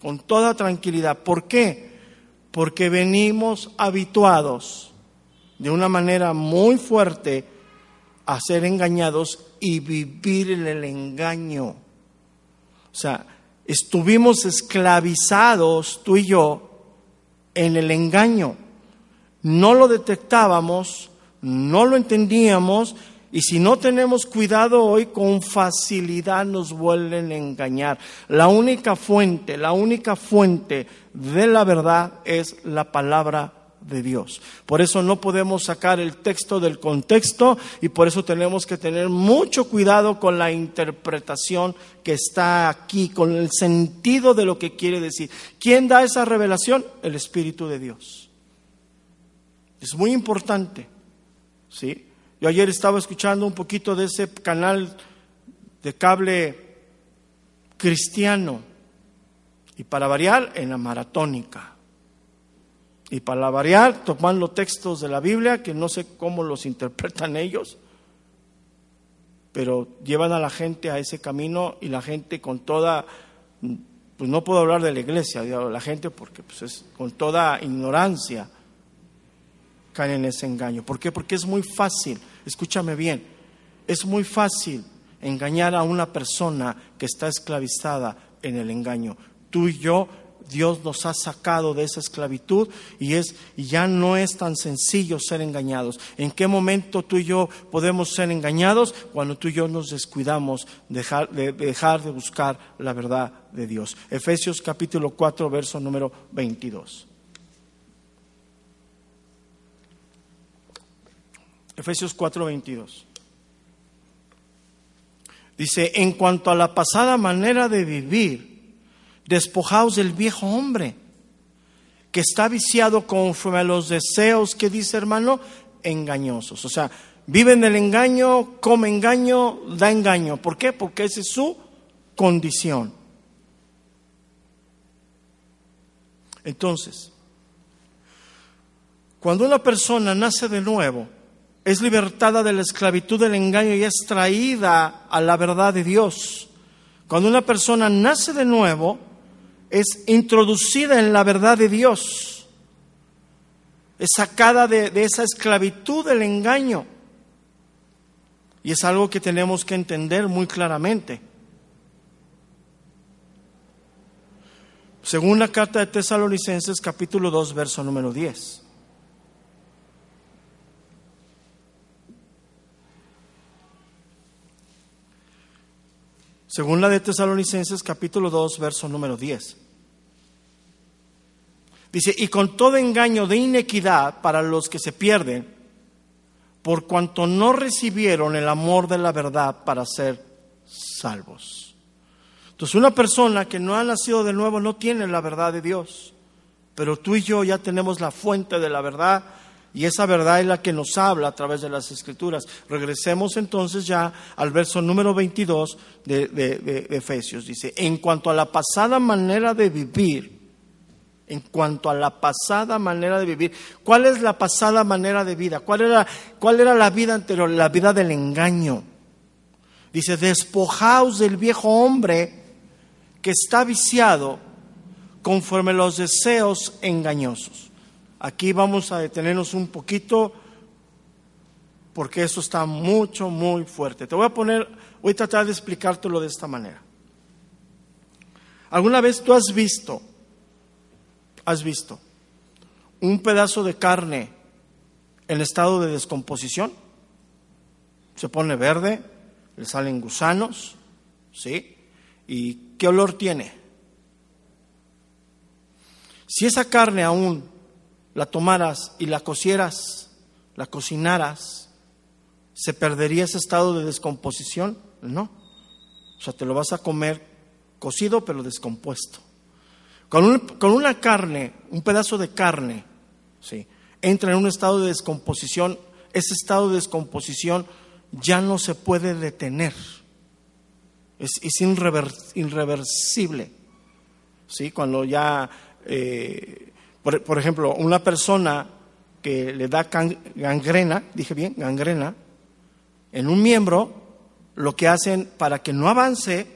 Con toda tranquilidad. ¿Por qué? Porque venimos habituados de una manera muy fuerte a ser engañados y vivir en el engaño. O sea, estuvimos esclavizados tú y yo en el engaño. No lo detectábamos, no lo entendíamos y si no tenemos cuidado hoy, con facilidad nos vuelven a engañar. La única fuente, la única fuente de la verdad es la palabra de Dios. Por eso no podemos sacar el texto del contexto y por eso tenemos que tener mucho cuidado con la interpretación que está aquí, con el sentido de lo que quiere decir. ¿Quién da esa revelación? El Espíritu de Dios. Es muy importante. ¿sí? Yo ayer estaba escuchando un poquito de ese canal de cable cristiano y para variar en la maratónica. Y para variar, tomando textos de la Biblia, que no sé cómo los interpretan ellos, pero llevan a la gente a ese camino y la gente con toda, pues no puedo hablar de la iglesia, digo la gente porque pues es con toda ignorancia caen en ese engaño. ¿Por qué? Porque es muy fácil, escúchame bien, es muy fácil engañar a una persona que está esclavizada en el engaño. Tú y yo Dios nos ha sacado de esa esclavitud y, es, ya no es tan sencillo ser engañados. ¿En qué momento tú y yo podemos ser engañados? Cuando tú y yo nos descuidamos dejar, de dejar de buscar la verdad de Dios. Efesios capítulo 4, verso número 22. Efesios 4, 22. Dice, en cuanto a la pasada manera de vivir, despojaos del viejo hombre, que está viciado conforme a los deseos que dice hermano, engañosos. O sea, vive en el engaño, come engaño, da engaño. ¿Por qué? Porque esa es su condición. Entonces, cuando una persona nace de nuevo, es libertada de la esclavitud del engaño y es traída a la verdad de Dios. Cuando una persona nace de nuevo, es introducida en la verdad de Dios, es sacada de, esa esclavitud del engaño. Y es algo que tenemos que entender muy claramente. Según la carta de Tesalonicenses capítulo 2, verso número 10. Según la de Tesalonicenses capítulo 2, verso número 10. Dice, y con todo engaño de inequidad para los que se pierden, por cuanto no recibieron el amor de la verdad para ser salvos. Entonces una persona que no ha nacido de nuevo no tiene la verdad de Dios, pero tú y yo ya tenemos la fuente de la verdad y esa verdad es la que nos habla a través de las escrituras. Regresemos entonces ya al verso número 22 de, de Efesios. Dice, en cuanto a la pasada manera de vivir, en cuanto a la pasada manera de vivir. ¿Cuál es la pasada manera de vida? ¿Cuál era, cuál era la vida anterior? La vida del engaño. Dice, despojaos del viejo hombre que está viciado conforme los deseos engañosos. Aquí vamos a detenernos un poquito porque eso está mucho, muy fuerte. Te voy a poner, voy a tratar de explicártelo de esta manera. ¿Alguna vez tú has visto, has visto un pedazo de carne en estado de descomposición? Se pone verde, le salen gusanos, ¿sí? ¿Y qué olor tiene? Si esa carne aún la tomaras y la cocieras, la cocinaras, ¿se perdería ese estado de descomposición? No. O sea, te lo vas a comer cocido pero descompuesto. Con, con una carne, un pedazo de carne, ¿sí? entra en un estado de descomposición, ese estado de descomposición ya no se puede detener es, irreversible. ¿Sí? Cuando ya, eh, por, ejemplo, una persona que le da gangrena, dije bien, gangrena, en un miembro, lo que hacen para que no avance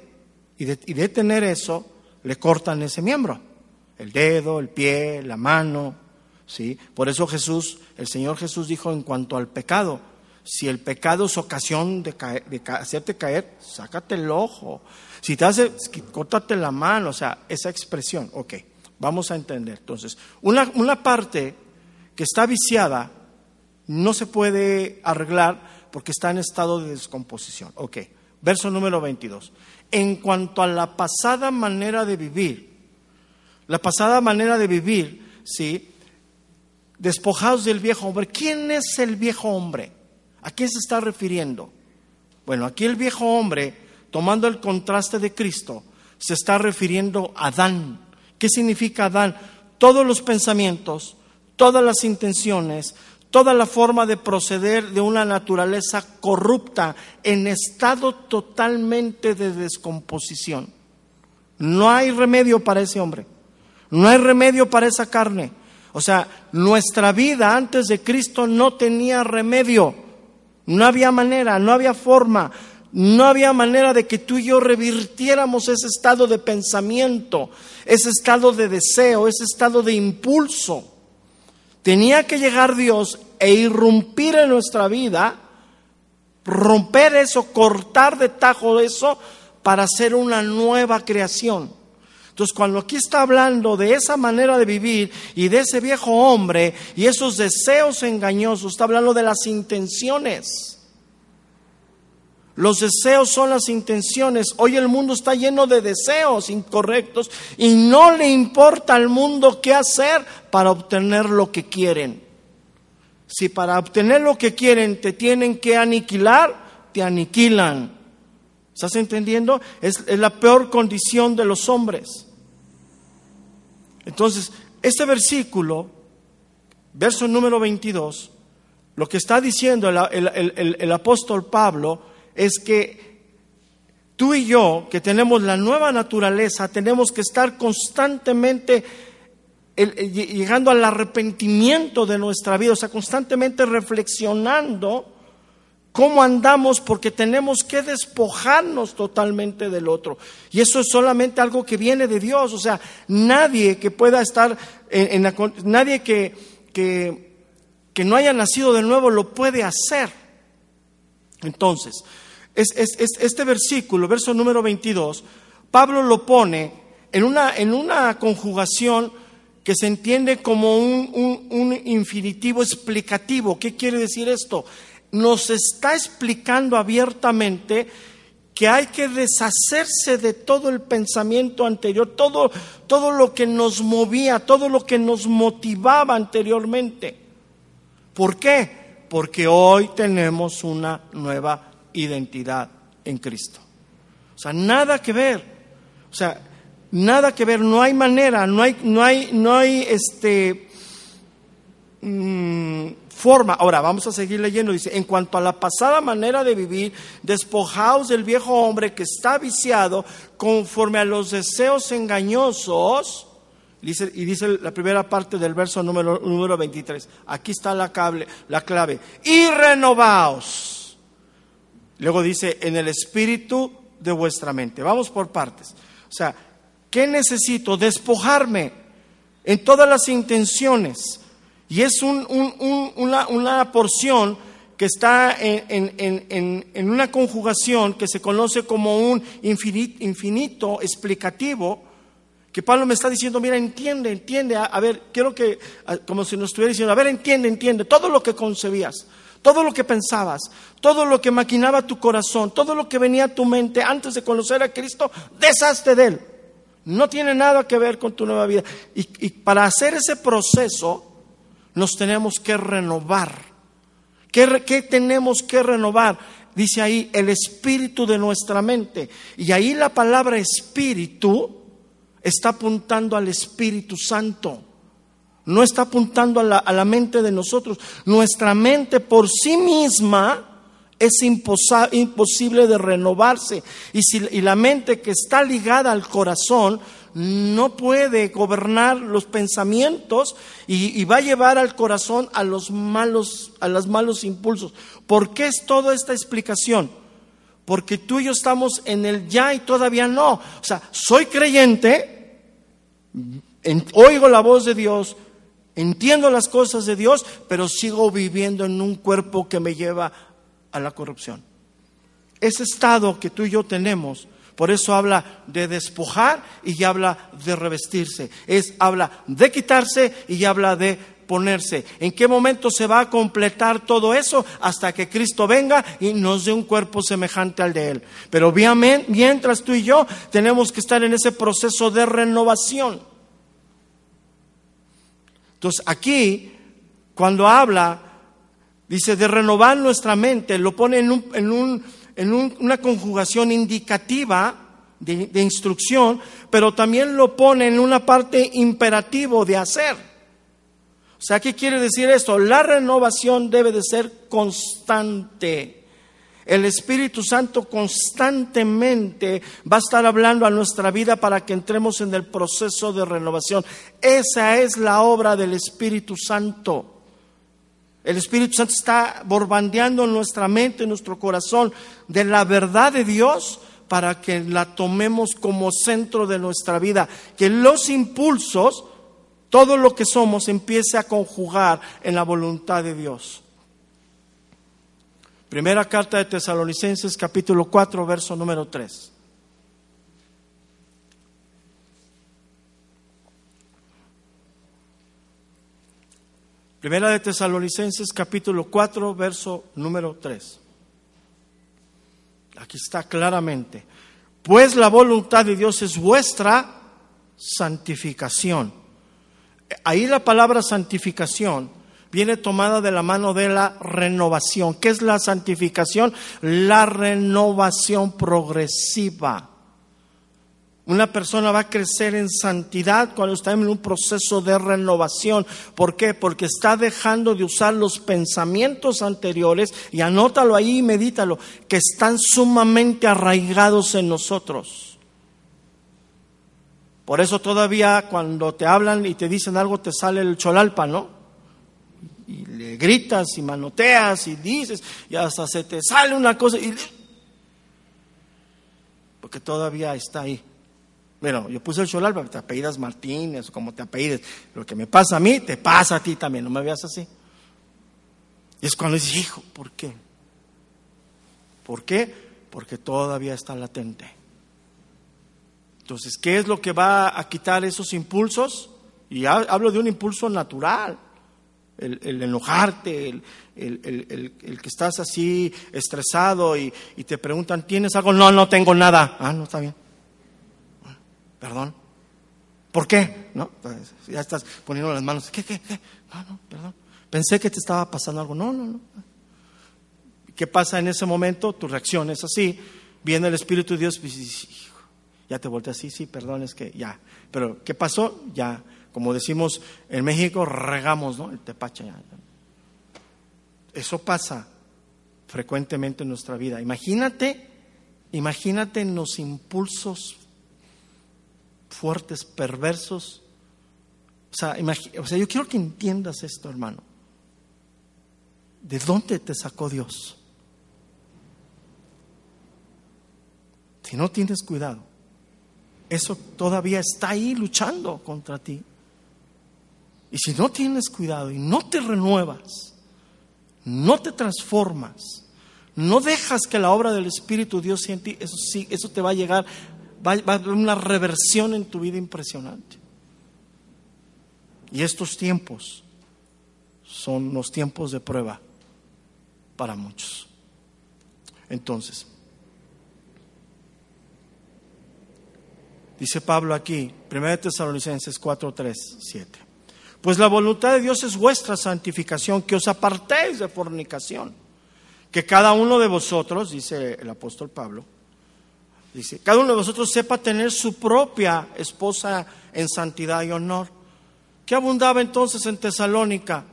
y, detener eso, le cortan ese miembro, el dedo, el pie, la mano, ¿sí? Por eso Jesús, el Señor Jesús dijo en cuanto al pecado, si el pecado es ocasión de, hacerte caer, sácate el ojo. Si te hace, córtate la mano, o sea, esa expresión. Ok, vamos a entender. Entonces, una, una parte que está viciada no se puede arreglar porque está en estado de descomposición. Ok, verso número 22. En cuanto a la pasada manera de vivir, la pasada manera de vivir, ¿sí? Despojados del viejo hombre. ¿Quién es el viejo hombre? ¿A qué se está refiriendo? Bueno, aquí el viejo hombre, tomando el contraste de Cristo, se está refiriendo a Adán. ¿Qué significa Adán? Todos los pensamientos, todas las intenciones, toda la forma de proceder de una naturaleza corrupta en estado totalmente de descomposición. No hay remedio para ese hombre. No hay remedio para esa carne. O sea, nuestra vida antes de Cristo no tenía remedio. No había manera, no había forma, no había manera de que tú y yo revirtiéramos ese estado de pensamiento, ese estado de deseo, ese estado de impulso. Tenía que llegar Dios e irrumpir en nuestra vida, romper eso, cortar de tajo eso para hacer una nueva creación. Entonces, cuando aquí está hablando de esa manera de vivir y de ese viejo hombre y esos deseos engañosos, está hablando de las intenciones. Los deseos son las intenciones. Hoy el mundo está lleno de deseos incorrectos y no le importa al mundo qué hacer para obtener lo que quieren. Si para obtener lo que quieren te tienen que aniquilar, te aniquilan. ¿Estás entendiendo? Es, la peor condición de los hombres. Entonces, este versículo, verso número 22, lo que está diciendo el, apóstol Pablo es que tú y yo, que tenemos la nueva naturaleza, tenemos que estar constantemente llegando al arrepentimiento de nuestra vida, o sea, constantemente reflexionando cómo andamos porque tenemos que despojarnos totalmente del otro. Y eso es solamente algo que viene de Dios. O sea, nadie que pueda estar en, la, nadie que, que, no haya nacido de nuevo lo puede hacer. Entonces, es, este versículo, verso número 22, Pablo lo pone en una, en una conjugación que se entiende como un, un infinitivo explicativo. ¿Qué quiere decir esto? nos está explicando abiertamente que hay que deshacerse de todo el pensamiento anterior, todo, todo lo que nos movía, todo lo que nos motivaba anteriormente. ¿Por qué? Porque hoy tenemos una nueva identidad en Cristo. O sea, nada que ver. sea, nada que ver, no hay manera, no hay, no hay, no hay este mm, forma. Ahora, vamos a seguir leyendo. Dice, en cuanto a la pasada manera de vivir, despojaos del viejo hombre que está viciado conforme a los deseos engañosos. Dice, y dice la primera parte del verso número, número 23. Aquí está la, cable, la clave. Y renovaos. Luego dice, en el espíritu de vuestra mente. Vamos por partes. O sea, ¿qué necesito? Despojarme en todas las intenciones. Y es una, porción que está en, una conjugación que se conoce como un infinito, infinito, explicativo, que Pablo me está diciendo, mira, entiende, entiende, a, ver, quiero que, como si nos estuviera diciendo, a ver, entiende, entiende, todo lo que concebías, todo lo que pensabas, todo lo que maquinaba tu corazón, todo lo que venía a tu mente antes de conocer a Cristo, deshazte de él. No tiene nada que ver con tu nueva vida. Y, para hacer ese proceso nos tenemos que renovar. ¿Qué, ¿Qué tenemos que renovar? Dice ahí el espíritu de nuestra mente. Y ahí la palabra espíritu está apuntando al Espíritu Santo no está apuntando a la, mente de nosotros. Nuestra mente por sí misma es imposible de renovarse. Y, si, la mente que está ligada al corazón no puede gobernar los pensamientos y, va a llevar al corazón a los malos, a los malos impulsos. ¿Por qué es toda esta explicación? Porque tú y yo estamos en el ya y todavía no. O sea, soy creyente, oigo la voz de Dios, Entiendo las cosas de Dios, pero sigo viviendo en un cuerpo que me lleva a la corrupción. Ese estado que tú y yo tenemos, por eso habla de despojar y habla de revestirse. Es habla de quitarse y habla de ponerse. ¿En qué momento se va a completar todo eso? Hasta que Cristo venga y nos dé un cuerpo semejante al de Él. Pero mientras tú y yo tenemos que estar en ese proceso de renovación. Entonces aquí, cuando habla, dice de renovar nuestra mente, lo pone en, una conjugación indicativa de, de instrucción, pero también lo pone en una parte imperativo de hacer. O sea, ¿qué quiere decir esto? La renovación debe de ser constante. El Espíritu Santo constantemente va a estar hablando a nuestra vida para que entremos en el proceso de renovación. Esa es la obra del Espíritu Santo. El Espíritu Santo está borbandeando nuestra mente, en nuestro corazón, de la verdad de Dios para que la tomemos como centro de nuestra vida. Que los impulsos, todo lo que somos, empiece a conjugar en la voluntad de Dios. Primera carta de Tesalonicenses capítulo 4, verso número 3. Primera de Tesalonicenses capítulo 4, verso número 3. Aquí está claramente. Pues la voluntad de Dios es vuestra santificación. Ahí la palabra santificación viene tomada de la mano de la renovación. ¿Qué es la santificación? La renovación progresiva. Una persona va a crecer en santidad cuando está en un proceso de renovación. ¿Por qué? Porque está dejando de usar los pensamientos anteriores, y anótalo ahí y medítalo, que están sumamente arraigados en nosotros. Por eso todavía cuando te hablan y te dicen algo te sale el cholalpa, ¿no? Gritas y manoteas y dices y hasta se te sale una cosa y porque todavía está ahí. Bueno, yo puse el cholar para que te apellidas Martínez como te apellides. Lo que me pasa a mí, te pasa a ti también, no me veas así. Y es cuando dices, hijo, ¿por qué? ¿Por qué? Porque todavía está latente. Entonces, ¿qué es lo que va a quitar esos impulsos? Y hablo de un impulso natural el, enojarte, el, que estás así estresado y, te preguntan, ¿tienes algo? No, no tengo nada. Ah, no, está bien. Perdón. ¿Por qué? No, pues, ya estás poniendo las manos. ¿Qué, qué, qué? No, no, perdón. Pensé que te estaba pasando algo. No, no, no. ¿Qué pasa en ese momento? Tu reacción es así. Viene el Espíritu de Dios y dice, Ya te volteas, sí, sí, perdón, es que ya. Pero, ¿qué pasó? Ya, como decimos en México, regamos, ¿no? El tepache. Eso pasa frecuentemente en nuestra vida. Imagínate, imagínate en los impulsos fuertes, perversos. O sea, o sea, yo quiero que entiendas esto, hermano. ¿De dónde te sacó Dios? Si no tienes cuidado, eso todavía está ahí luchando contra ti. Y si no tienes cuidado y no te renuevas, no te transformas, no dejas que la obra del Espíritu Dios sea en ti, eso sí, eso te va a llegar, va, a haber una reversión en tu vida impresionante. Y estos tiempos son los tiempos de prueba para muchos. Entonces, dice Pablo aquí, 1 Tesalonicenses 4, 3, 7. Pues la voluntad de Dios es vuestra santificación, que os apartéis de fornicación. Que cada uno de vosotros, dice el apóstol Pablo, dice, cada uno de vosotros sepa tener su propia esposa en santidad y honor. ¿Qué abundaba entonces en Tesalónica?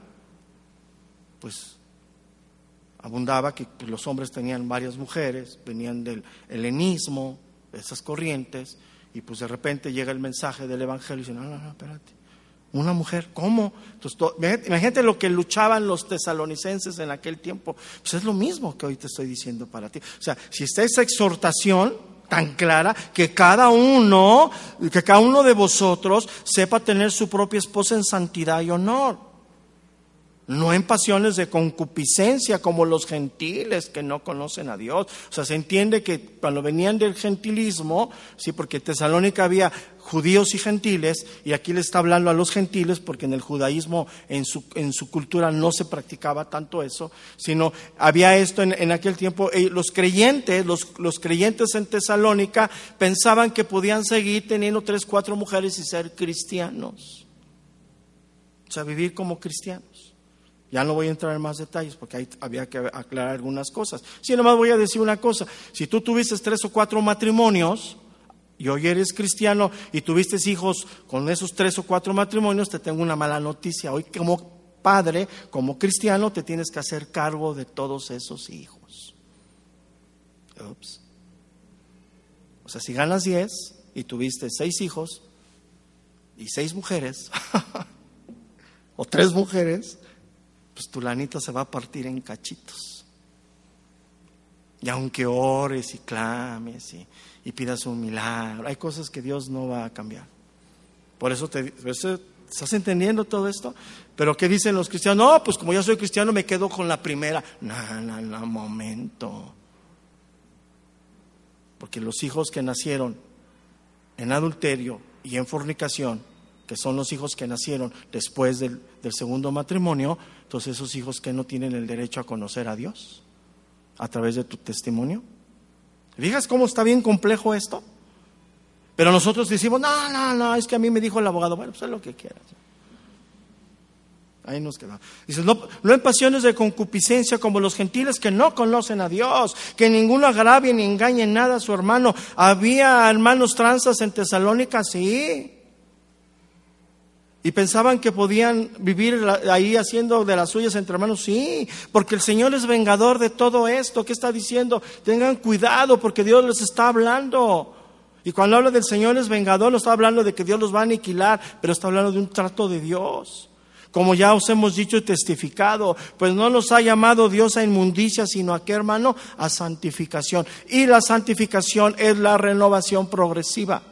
Pues abundaba que los hombres tenían varias mujeres, venían del helenismo, de esas corrientes, y pues de repente llega el mensaje del Evangelio y dicen, no, no, no, espérate, una mujer, ¿cómo? Entonces, imagínate lo que luchaban los tesalonicenses en aquel tiempo, pues es lo mismo que hoy te estoy diciendo para ti. O sea, si está esa exhortación tan clara, que cada uno, que cada uno de vosotros sepa tener su propia esposa en santidad y honor no en pasiones de concupiscencia como los gentiles que no conocen a Dios. O sea, se entiende que cuando venían del gentilismo, sí, porque en Tesalónica había judíos y gentiles, y aquí le está hablando a los gentiles, porque en el judaísmo, en su, en su cultura, no se practicaba tanto eso, sino había esto en, aquel tiempo. Eh, los creyentes, los, los creyentes en Tesalónica, pensaban que podían seguir teniendo tres, cuatro mujeres y ser cristianos. O sea, vivir como cristianos. Ya no voy a entrar en más detalles porque ahí había que aclarar algunas cosas. Sí, nomás voy a decir una cosa. Si tú tuviste tres o cuatro matrimonios y hoy eres cristiano y tuviste hijos con esos tres o cuatro matrimonios, te tengo una mala noticia. Hoy como padre, como cristiano, te tienes que hacer cargo de todos esos hijos. Ups. O sea, si ganas diez y tuviste seis hijos y seis mujeres, <laughs> o tres mujeres, pues tu lanita se va a partir en cachitos. Y aunque ores y clames y, pidas un milagro, hay cosas que Dios no va a cambiar. Por eso te ¿Estás entendiendo todo esto? Pero ¿qué dicen los cristianos? No, pues como yo soy cristiano me quedo con la primera. No, no, no, momento. Porque los hijos que nacieron en adulterio y en fornicación que son los hijos que nacieron después del, segundo matrimonio, entonces esos hijos que no tienen el derecho a conocer a Dios a través de tu testimonio. ¿Fijas cómo está bien complejo esto? Pero nosotros decimos, no, no, no, es que a mí me dijo el abogado, bueno, pues haz lo que quieras. Ahí nos quedamos. Dice, no, no, en pasiones de concupiscencia como los gentiles que no conocen a Dios, que ninguno agravie ni engañe nada a su hermano. Había hermanos tranzas en Tesalónica, sí. Y pensaban que podían vivir ahí haciendo de las suyas entre hermanos. Sí, porque el Señor es vengador de todo esto. ¿Qué está diciendo? Tengan cuidado porque Dios les está hablando. Y cuando habla del Señor es vengador, no está hablando de que Dios los va a aniquilar, pero está hablando de un trato de Dios. Como ya os hemos dicho y testificado, pues no nos ha llamado Dios a inmundicia, sino a qué hermano? A santificación. Y la santificación es la renovación progresiva.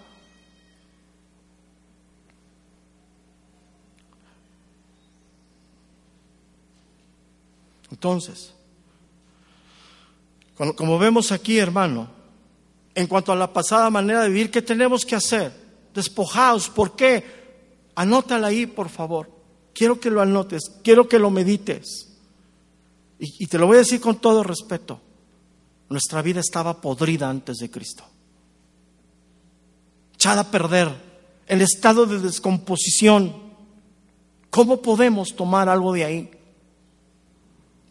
Entonces, como vemos aquí, hermano, en cuanto a la pasada manera de vivir, ¿qué tenemos que hacer? Despojaos. ¿Por qué? Anótala ahí, por favor. Quiero que lo anotes, quiero que lo medites. Y, te lo voy a decir con todo respeto. Nuestra vida estaba podrida antes de Cristo. Echada a perder. El estado de descomposición. ¿Cómo podemos tomar algo de ahí?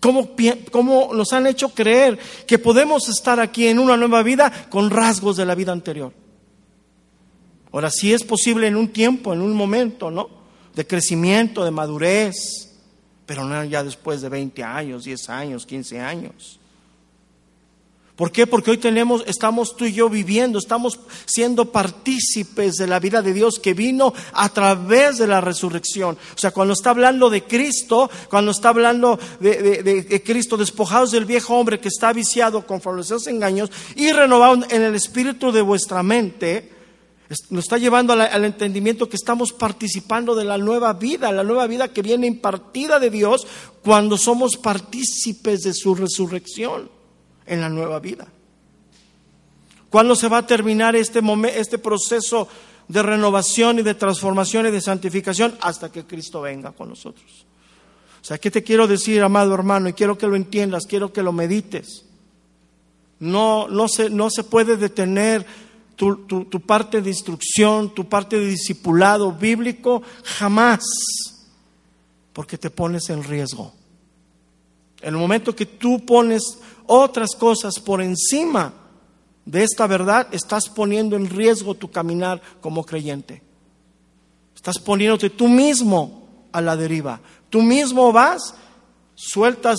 ¿Cómo, nos han hecho creer que podemos estar aquí en una nueva vida con rasgos de la vida anterior? Ahora sí es posible en un tiempo, en un momento, ¿no? De crecimiento, de madurez, pero no ya después de 20 años, 10 años, 15 años. ¿Por qué? Porque hoy tenemos, estamos tú y yo viviendo, estamos siendo partícipes de la vida de Dios que vino a través de la resurrección. O sea, cuando está hablando de Cristo, cuando está hablando de, Cristo, despojados del viejo hombre que está viciado con esos engaños y renovado en el espíritu de vuestra mente, nos está llevando al, entendimiento que estamos participando de la nueva vida, la nueva vida que viene impartida de Dios cuando somos partícipes de su resurrección en la nueva vida. ¿Cuándo se va a terminar este, este proceso de renovación y de transformación y de santificación? Hasta que Cristo venga con nosotros. O sea, ¿qué te quiero decir, amado hermano? Y quiero que lo entiendas, quiero que lo medites. No, no, se, no se puede detener tu, parte de instrucción, tu parte de discipulado bíblico, jamás, porque te pones en riesgo. En el momento que tú pones otras cosas por encima de esta verdad, estás poniendo en riesgo tu caminar como creyente. Estás poniéndote tú mismo a la deriva. Tú mismo vas, sueltas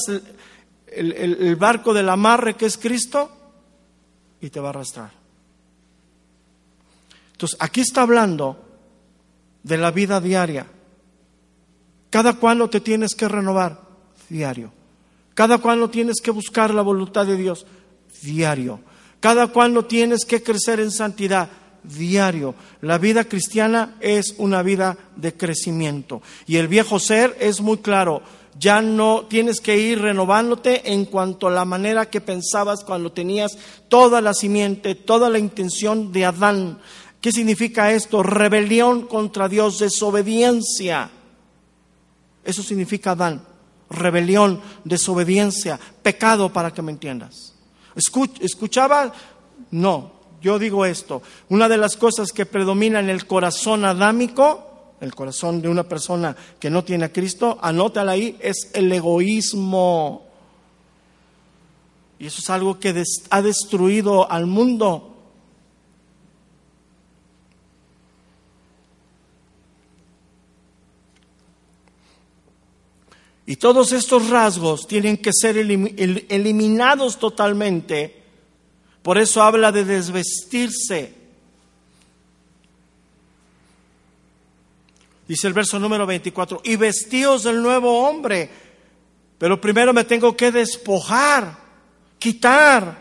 el, barco del amarre que es Cristo y te va a arrastrar. Entonces, aquí está hablando de la vida diaria. Cada cuando te tienes que renovar, diario. Cada cuando tienes que buscar la voluntad de Dios, diario. Cada cuando tienes que crecer en santidad, diario. La vida cristiana es una vida de crecimiento. Y el viejo ser es muy claro. Ya no tienes que ir renovándote en cuanto a la manera que pensabas cuando tenías toda la simiente, toda la intención de Adán. ¿Qué significa esto? Rebelión contra Dios, desobediencia. Eso significa Adán. Rebelión, desobediencia, pecado para que me entiendas. ¿Escuchaba? No, yo digo esto. Una de las cosas que predomina en el corazón adámico, el corazón de una persona que no tiene a Cristo, anótala ahí, es el egoísmo. Y eso es algo que ha destruido al mundo. Y todos estos rasgos tienen que ser eliminados totalmente. Por eso habla de desvestirse. Dice el verso número 24, y vestíos del nuevo hombre. Pero primero me tengo que despojar, quitar.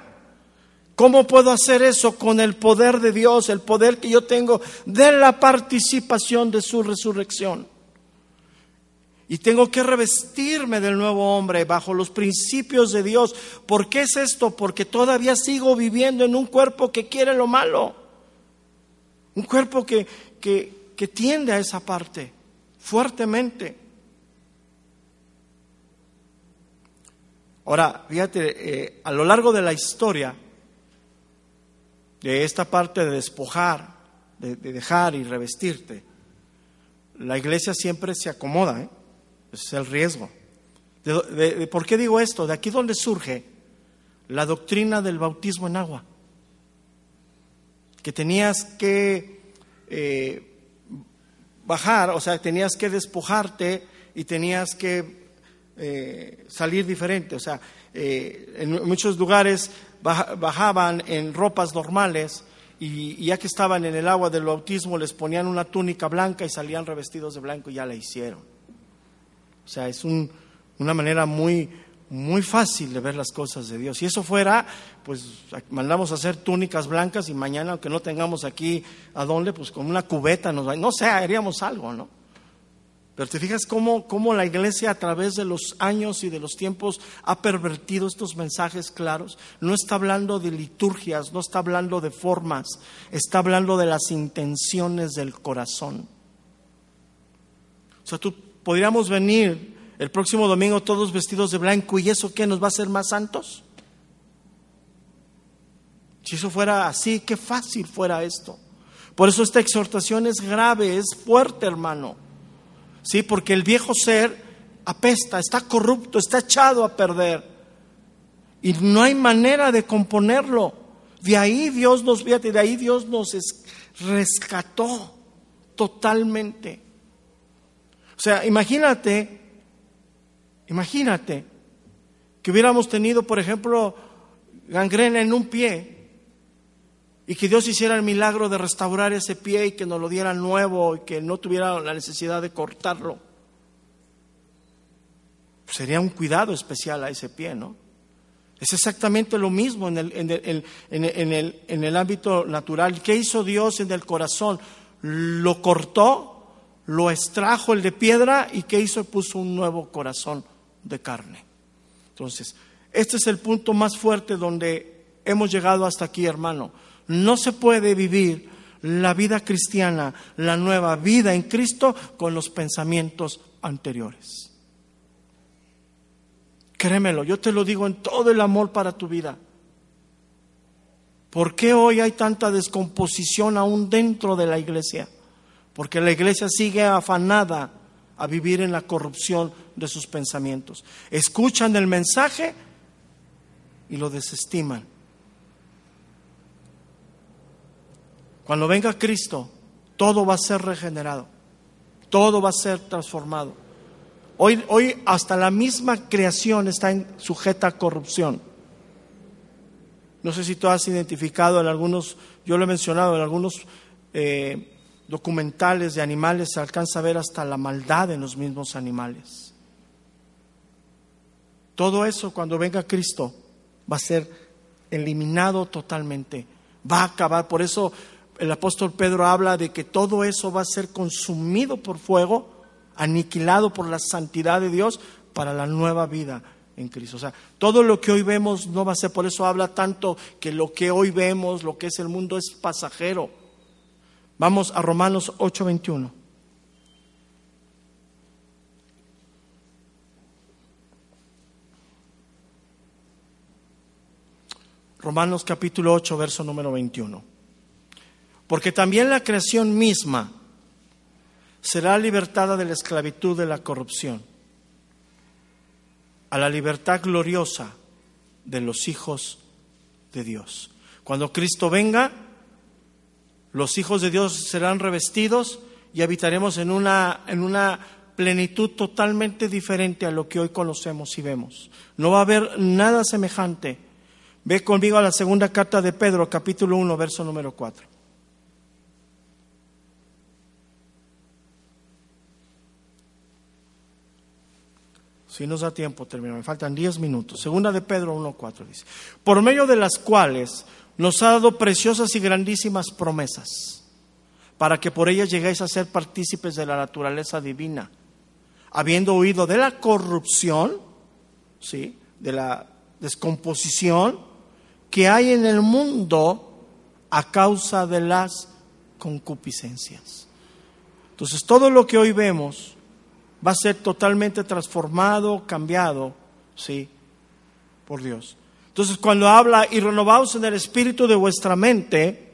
¿Cómo puedo hacer eso con el poder de Dios, el poder que yo tengo de la participación de su resurrección? Y tengo que revestirme del nuevo hombre bajo los principios de Dios. ¿Por qué es esto? Porque todavía sigo viviendo en un cuerpo que quiere lo malo. Un cuerpo que, que, tiende a esa parte fuertemente. Ahora, fíjate, eh, a lo largo de la historia, de esta parte de despojar, de, dejar y revestirte, la iglesia siempre se acomoda. ¿eh? Es el riesgo. ¿Por qué digo esto? De aquí donde surge la doctrina del bautismo en agua. Que tenías que eh, bajar, o sea, tenías que despojarte y tenías que eh, salir diferente. O sea, eh, en muchos lugares bajaban en ropas normales y, ya que estaban en el agua del bautismo les ponían una túnica blanca y salían revestidos de blanco y ya la hicieron. O sea, es una manera muy, muy fácil de ver las cosas de Dios. Si eso fuera, pues mandamos a hacer túnicas blancas y mañana, aunque no tengamos aquí a dónde, pues con una cubeta nos va, no sé, haríamos algo, ¿no? Pero te fijas cómo, cómo, la iglesia a través de los años y de los tiempos ha pervertido estos mensajes claros. No está hablando de liturgias, no está hablando de formas, está hablando de las intenciones del corazón. O sea, tú podríamos venir el próximo domingo todos vestidos de blanco y eso qué nos va a hacer más santos? Si eso fuera así, qué fácil fuera esto. Por eso esta exhortación es grave, es fuerte, hermano. Sí, porque el viejo ser apesta, está corrupto, está echado a perder. Y no hay manera de componerlo. De ahí Dios nos, fíjate, de ahí Dios nos rescató totalmente. O sea, imagínate, imagínate que hubiéramos tenido, por ejemplo, gangrena en un pie y que Dios hiciera el milagro de restaurar ese pie y que nos lo diera nuevo y que no tuviera la necesidad de cortarlo. Sería un cuidado especial a ese pie, ¿no? Es exactamente lo mismo en el, en el, en el, en el ámbito natural. ¿Qué hizo Dios en el corazón? Lo cortó, lo extrajo el de piedra y ¿qué hizo? Puso un nuevo corazón de carne. Entonces, este es el punto más fuerte donde hemos llegado hasta aquí, hermano. No se puede vivir la vida cristiana, la nueva vida en Cristo, con los pensamientos anteriores. Créemelo, yo te lo digo en todo el amor para tu vida. ¿Por qué hoy hay tanta descomposición aún dentro de la iglesia? Porque la iglesia sigue afanada a vivir en la corrupción de sus pensamientos. Escuchan el mensaje y lo desestiman. Cuando venga Cristo, todo va a ser regenerado, todo va a ser transformado. Hoy, hoy hasta la misma creación está sujeta a corrupción. No sé si tú has identificado en algunos, yo lo he mencionado, en algunos eh, documentales de animales se alcanza a ver hasta la maldad en los mismos animales. Todo eso cuando venga Cristo va a ser eliminado totalmente, va a acabar. Por eso el apóstol Pedro habla de que todo eso va a ser consumido por fuego, aniquilado por la santidad de Dios para la nueva vida en Cristo. O sea, todo lo que hoy vemos no va a ser, por eso habla tanto que lo que hoy vemos, lo que es el mundo es pasajero Vamos a Romanos 8:21. Romanos capítulo 8, verso número 21. Porque también la creación misma será libertada de la esclavitud de la corrupción a la libertad gloriosa de los hijos de Dios. Cuando Cristo venga, los hijos de Dios serán revestidos y habitaremos en una, en una plenitud totalmente diferente a lo que hoy conocemos y vemos. No va a haber nada semejante. Ve conmigo a la segunda carta de Pedro, capítulo 1, verso número 4. Si nos da tiempo, termino. Me faltan 10 minutos. Segunda de Pedro 1, 4 dice. Por medio de las cuales nos ha dado preciosas y grandísimas promesas, para que por ellas lleguéis a ser partícipes de la naturaleza divina, habiendo huido de la corrupción, ¿sí? de la descomposición que hay en el mundo a causa de las concupiscencias. Entonces, todo lo que hoy vemos va a ser totalmente transformado, cambiado, ¿sí? Por Dios. Entonces, cuando habla y renovaos en el espíritu de vuestra mente,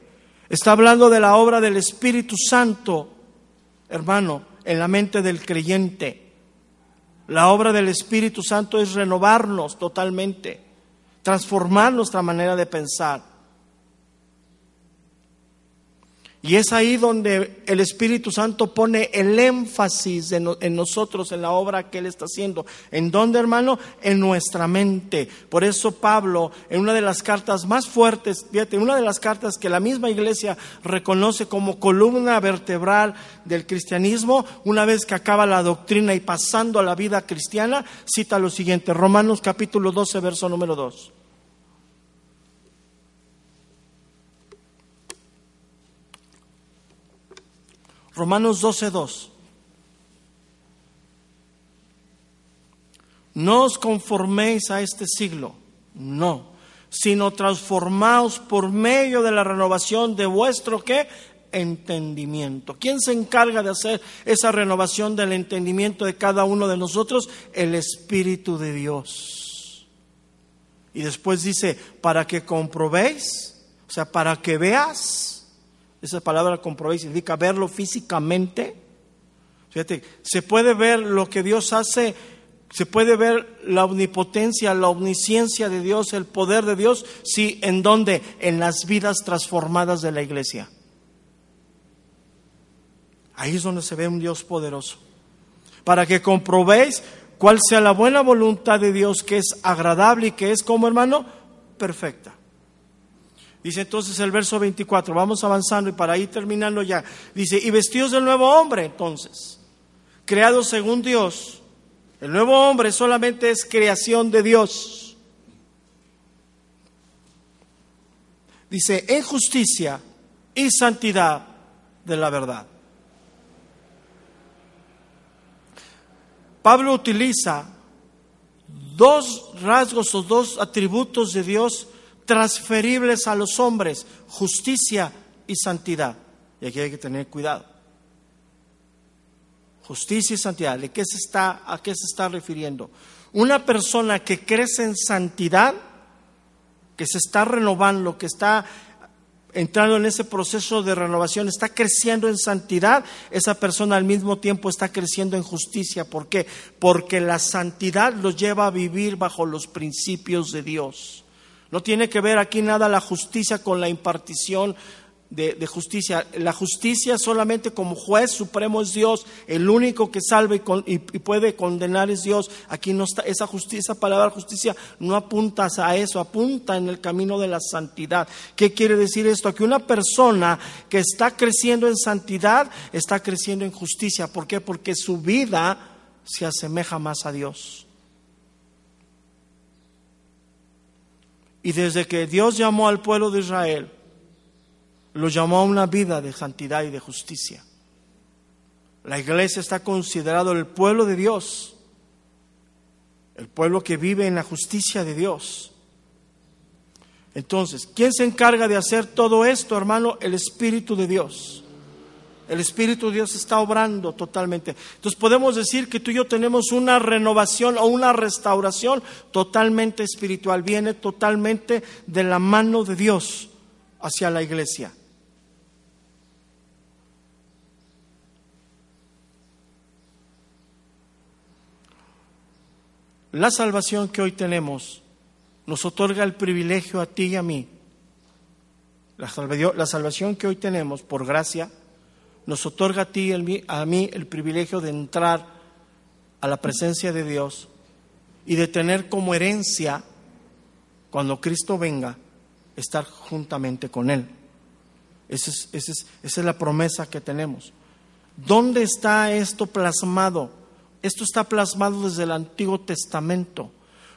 está hablando de la obra del Espíritu Santo, hermano, en la mente del creyente. La obra del Espíritu Santo es renovarnos totalmente, transformar nuestra manera de pensar. Y es ahí donde el Espíritu Santo pone el énfasis en, nosotros, en la obra que Él está haciendo. ¿En dónde, hermano? En nuestra mente. Por eso Pablo, en una de las cartas más fuertes, fíjate, una de las cartas que la misma iglesia reconoce como columna vertebral del cristianismo, una vez que acaba la doctrina y pasando a la vida cristiana, cita lo siguiente, Romanos capítulo 12, verso número 2. Romanos 12.2. No os conforméis a este siglo, no, sino transformaos por medio de la renovación de vuestro qué? entendimiento. ¿Quién se encarga de hacer esa renovación del entendimiento de cada uno de nosotros? El Espíritu de Dios. Y después dice, para que comprobéis, o sea, para que veas esa palabra comprobéis significa verlo físicamente. Fíjate, se puede ver lo que Dios hace Se puede ver la omnipotencia, la omnisciencia de Dios, el poder de Dios, sí, ¿en dónde? En las vidas transformadas de la iglesia. Ahí es donde se ve un Dios poderoso. Para que comprobéis cuál sea la buena voluntad de Dios, que es agradable y que es como hermano, perfecta. Dice entonces el verso 24, vamos avanzando y para ir terminando ya. Dice, y vestidos del nuevo hombre entonces, creados según Dios. El nuevo hombre solamente es creación de Dios. Dice, en justicia y santidad de la verdad. Pablo utiliza dos rasgos o dos atributos de Dios transferibles a los hombres, justicia y santidad. Y aquí hay que tener cuidado. Justicia y santidad, ¿de qué se está, a qué se está refiriendo? Una persona que crece en santidad, que se está renovando, que está entrando en ese proceso de renovación, está creciendo en santidad, esa persona al mismo tiempo está creciendo en justicia. ¿Por qué? Porque la santidad los lleva a vivir bajo los principios de Dios. No tiene que ver aquí nada la justicia con la impartición de, justicia. La justicia solamente como juez supremo es Dios, el único que salve y, puede condenar es Dios. Aquí no está esa justicia, esa palabra justicia no apunta a eso, apunta en el camino de la santidad. ¿Qué quiere decir esto? Que una persona que está creciendo en santidad está creciendo en justicia. ¿Por qué? Porque su vida se asemeja más a Dios. Y desde que Dios llamó al pueblo de Israel, lo llamó a una vida de santidad y de justicia. La iglesia está considerado el pueblo de Dios, el pueblo que vive en la justicia de Dios. Entonces, ¿quién se encarga de hacer todo esto, hermano? El Espíritu de Dios. El Espíritu de Dios está obrando totalmente. Entonces podemos decir que tú y yo tenemos una renovación o una restauración totalmente espiritual. Viene totalmente de la mano de Dios hacia la iglesia. La salvación que hoy tenemos nos otorga el privilegio a ti y a mí. La salvación que hoy tenemos por gracia nos otorga a ti a mí el privilegio de entrar a la presencia de Dios y de tener como herencia, cuando Cristo venga, estar juntamente con Él. Esa es, esa es, esa es la promesa que tenemos. ¿Dónde está esto plasmado? Esto está plasmado desde el Antiguo Testamento.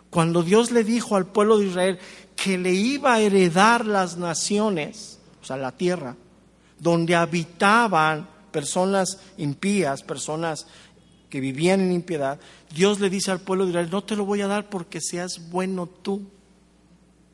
Cuando Dios le dijo al pueblo de Israel que le iba a heredar las naciones, o sea, la tierra, donde habitaban personas impías, personas que vivían en impiedad, Dios le dice al pueblo de Israel, no te lo voy a dar porque seas bueno tú,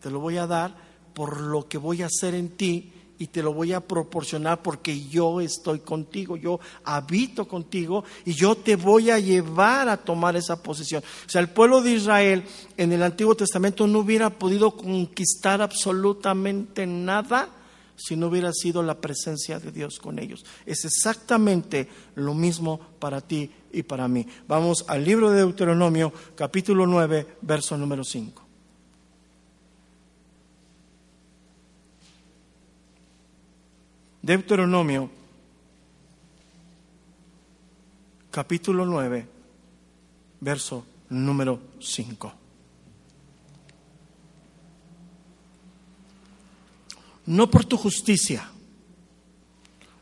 te lo voy a dar por lo que voy a hacer en ti y te lo voy a proporcionar porque yo estoy contigo, yo habito contigo y yo te voy a llevar a tomar esa posición. O sea, el pueblo de Israel en el Antiguo Testamento no hubiera podido conquistar absolutamente nada si no hubiera sido la presencia de Dios con ellos. Es exactamente lo mismo para ti y para mí. Vamos al libro de Deuteronomio, capítulo 9, verso número 5. Deuteronomio, capítulo 9, verso número 5. No por tu justicia,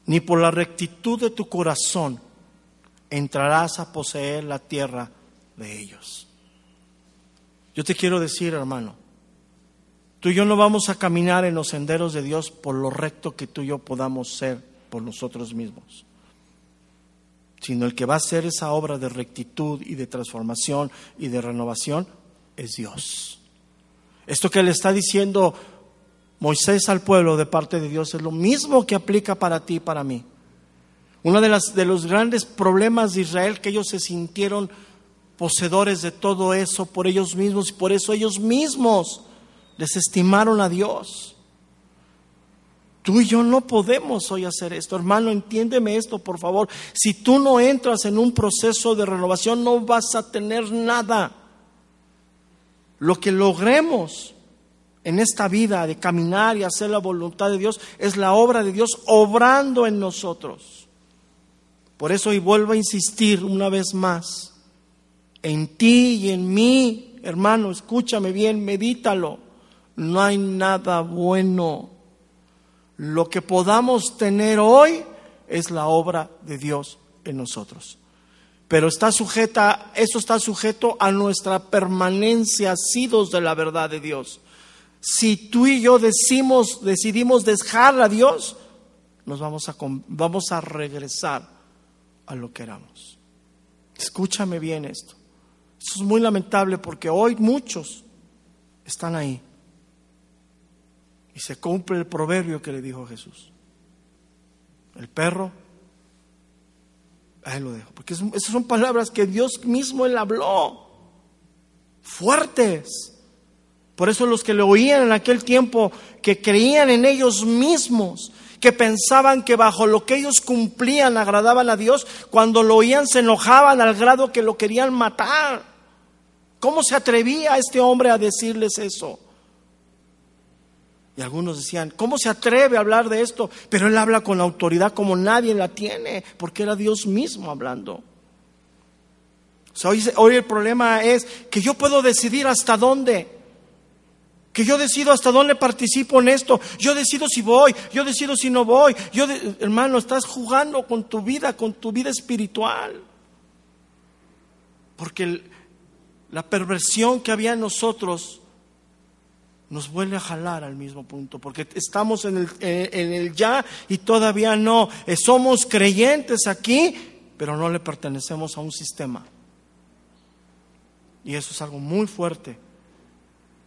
ni por la rectitud de tu corazón, entrarás a poseer la tierra de ellos. Yo te quiero decir, hermano, tú y yo no vamos a caminar en los senderos de Dios por lo recto que tú y yo podamos ser por nosotros mismos, sino el que va a hacer esa obra de rectitud y de transformación y de renovación es Dios. Esto que le está diciendo Moisés al pueblo de parte de Dios es lo mismo que aplica para ti y para mí. Uno de, las, de los grandes problemas de Israel que ellos se sintieron poseedores de todo eso por ellos mismos y por eso ellos mismos desestimaron a Dios. Tú y yo no podemos hoy hacer esto. Hermano, entiéndeme esto, por favor. Si tú no entras en un proceso de renovación, no vas a tener nada. Lo que logremos en esta vida de caminar y hacer la voluntad de Dios es la obra de Dios obrando en nosotros. Por eso, y vuelvo a insistir una vez más, en ti y en mí, hermano, escúchame bien, medítalo. No hay nada bueno lo que podamos tener hoy es la obra de Dios en nosotros. Pero está sujeta, eso está sujeto a nuestra permanencia asidos de la verdad de Dios. Si tú y yo decimos, decidimos dejar a Dios, nos vamos a, vamos a regresar a lo que éramos. Escúchame bien esto. Esto es muy lamentable porque hoy muchos están ahí y se cumple el proverbio que le dijo Jesús. El perro, ahí lo dejo. Porque esas son palabras que Dios mismo él habló. Fuertes. Por eso los que le oían en aquel tiempo, que creían en ellos mismos, que pensaban que bajo lo que ellos cumplían agradaban a Dios, cuando lo oían se enojaban al grado que lo querían matar. ¿Cómo se atrevía este hombre a decirles eso? Y algunos decían, ¿cómo se atreve a hablar de esto? Pero él habla con autoridad como nadie la tiene, porque era Dios mismo hablando. hoy, el problema es que yo puedo decidir hasta dónde. Que yo decido hasta dónde participo en esto. Yo decido si voy, yo decido si no voy. Yo hermano, estás jugando con tu vida, con tu vida espiritual. Porque la perversión que había en nosotros nos vuelve a jalar al mismo punto, porque estamos en el, en el ya y todavía no. Eh, somos creyentes aquí, pero no le pertenecemos a un sistema. Y eso es algo muy fuerte.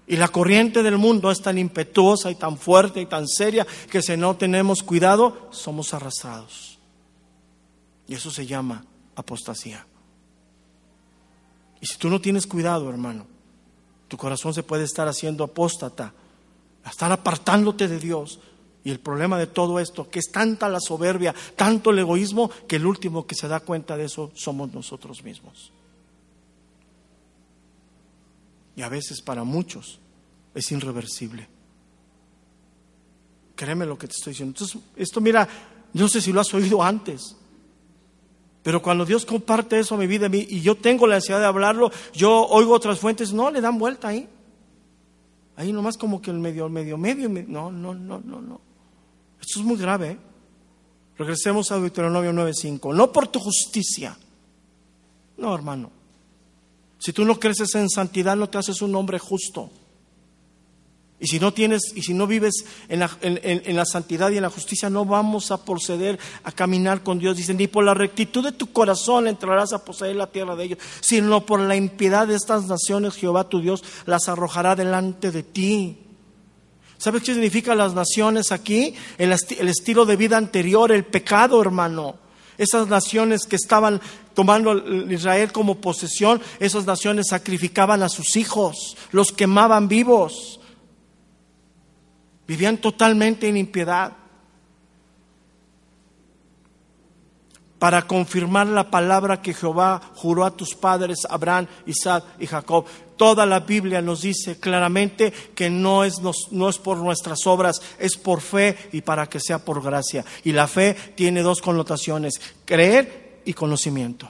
Y la corriente del mundo es tan impetuosa y tan fuerte y tan seria que si no tenemos cuidado, somos arrastrados. Y eso se llama apostasía. Y si tú no tienes cuidado, hermano, tu corazón se puede estar haciendo apóstata, estar apartándote de Dios. Y el problema de todo esto, que es tanta la soberbia, tanto el egoísmo, que el último que se da cuenta de eso somos nosotros mismos. Y a veces para muchos es irreversible. Créeme lo que te estoy diciendo. Entonces, esto mira, no sé si lo has oído antes. Pero cuando Dios comparte eso a mi vida y yo tengo la ansiedad de hablarlo, yo oigo otras fuentes, no, le dan vuelta ahí. Ahí nomás como que el medio, medio, medio, no, no, no, no, no. Esto es muy grave. ¿eh? Regresemos a Deuteronomio 9.5. No por tu justicia. No, hermano. Si tú no creces en santidad, no te haces un hombre justo. Y si no tienes, y si no vives en la, santidad y en la justicia, no vamos a proceder a caminar con Dios. Dicen, ni por la rectitud de tu corazón entrarás a poseer la tierra de ellos, sino por la impiedad de estas naciones, Jehová tu Dios las arrojará delante de ti. ¿Sabes qué significa las naciones aquí? El estilo de vida anterior, el pecado, hermano. Esas naciones que estaban tomando Israel como posesión, esas naciones sacrificaban a sus hijos, los quemaban vivos Vivían totalmente en impiedad. Para confirmar la palabra que Jehová juró a tus padres, Abraham, Isaac y Jacob. Toda la Biblia nos dice claramente que no es, no es por nuestras obras, es por fe y para que sea por gracia. Y la fe tiene dos connotaciones, creer y conocimiento.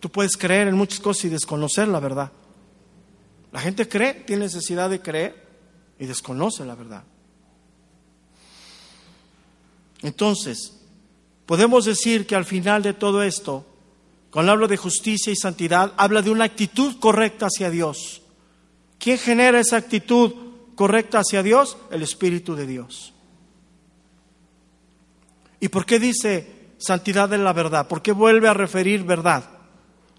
tú puedes creer en muchas cosas y desconocer la verdad. La gente cree, tiene necesidad de creer y desconoce la verdad. Entonces, podemos decir que al final de todo esto, cuando hablo de justicia y santidad, habla de una actitud correcta hacia Dios. ¿Quién genera esa actitud correcta hacia Dios? El Espíritu de Dios. ¿Y por qué dice santidad de la verdad? ¿Por qué vuelve a referir verdad?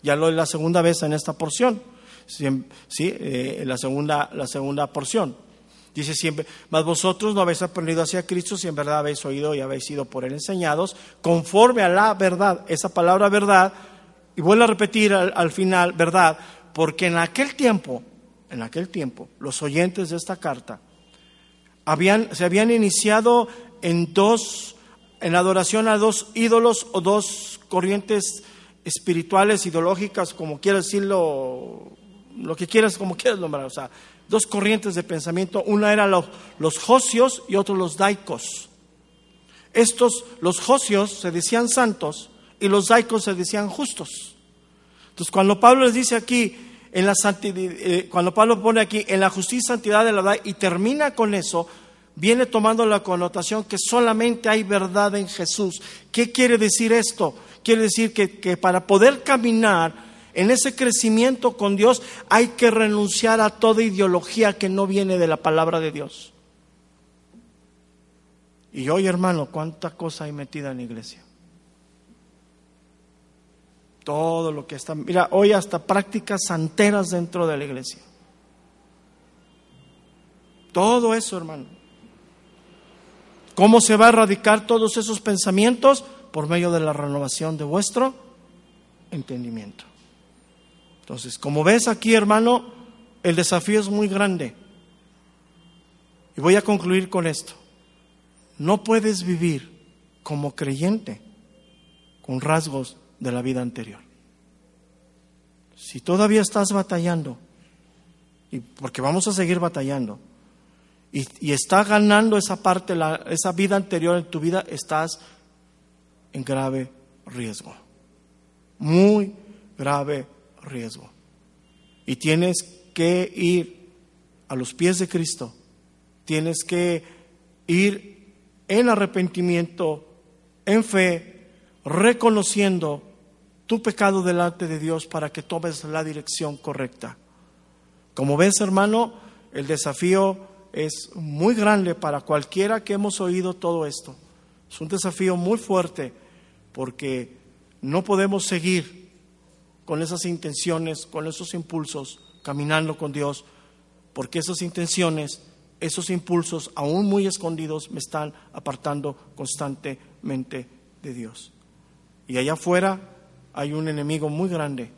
Ya lo es la segunda vez en esta porción. ¿sí? Eh, la, segunda, la segunda porción. Dice siempre, mas vosotros no habéis aprendido hacia Cristo si en verdad habéis oído y habéis sido por él enseñados, conforme a la verdad, esa palabra verdad, y vuelvo a repetir al, al final, verdad, porque en aquel tiempo, en aquel tiempo, los oyentes de esta carta habían, se habían iniciado en dos, en adoración a dos ídolos o dos corrientes espirituales, ideológicas, como quieras decirlo, lo que quieras, como quieras nombrar, o sea, dos corrientes de pensamiento, una era los, los josios y otro los daicos. Estos, los josios se decían santos y los daicos se decían justos. Entonces, cuando Pablo les dice aquí, en la santidad, eh, cuando Pablo pone aquí en la justicia y santidad de la verdad y termina con eso, viene tomando la connotación que solamente hay verdad en Jesús. ¿Qué quiere decir esto? Quiere decir que, para poder caminar en ese crecimiento con Dios hay que renunciar a toda ideología que no viene de la palabra de Dios. Y hoy, hermano, cuánta cosa hay metida en la iglesia. Todo lo que está, mira, hoy hasta prácticas santeras dentro de la iglesia. Todo eso, hermano. ¿Cómo se va a erradicar todos esos pensamientos? Por medio de la renovación de vuestro entendimiento. Entonces, como ves aquí, hermano, el desafío es muy grande. Y voy a concluir con esto. No puedes vivir como creyente con rasgos de la vida anterior. Si todavía estás batallando, y porque vamos a seguir batallando, y, y está ganando esa parte, la, esa vida anterior en tu vida, estás en grave riesgo. Muy grave riesgo. Y tienes que ir a los pies de Cristo. Tienes que ir en arrepentimiento, en fe, reconociendo tu pecado delante de Dios para que tomes la dirección correcta. Como ves, hermano, el desafío es muy grande para cualquiera que hemos oído todo esto. Es un desafío muy fuerte porque no podemos seguir con esas intenciones, con esos impulsos, caminando con Dios, porque esas intenciones, esos impulsos, aún muy escondidos, me están apartando constantemente de Dios. Y allá afuera hay un enemigo muy grande.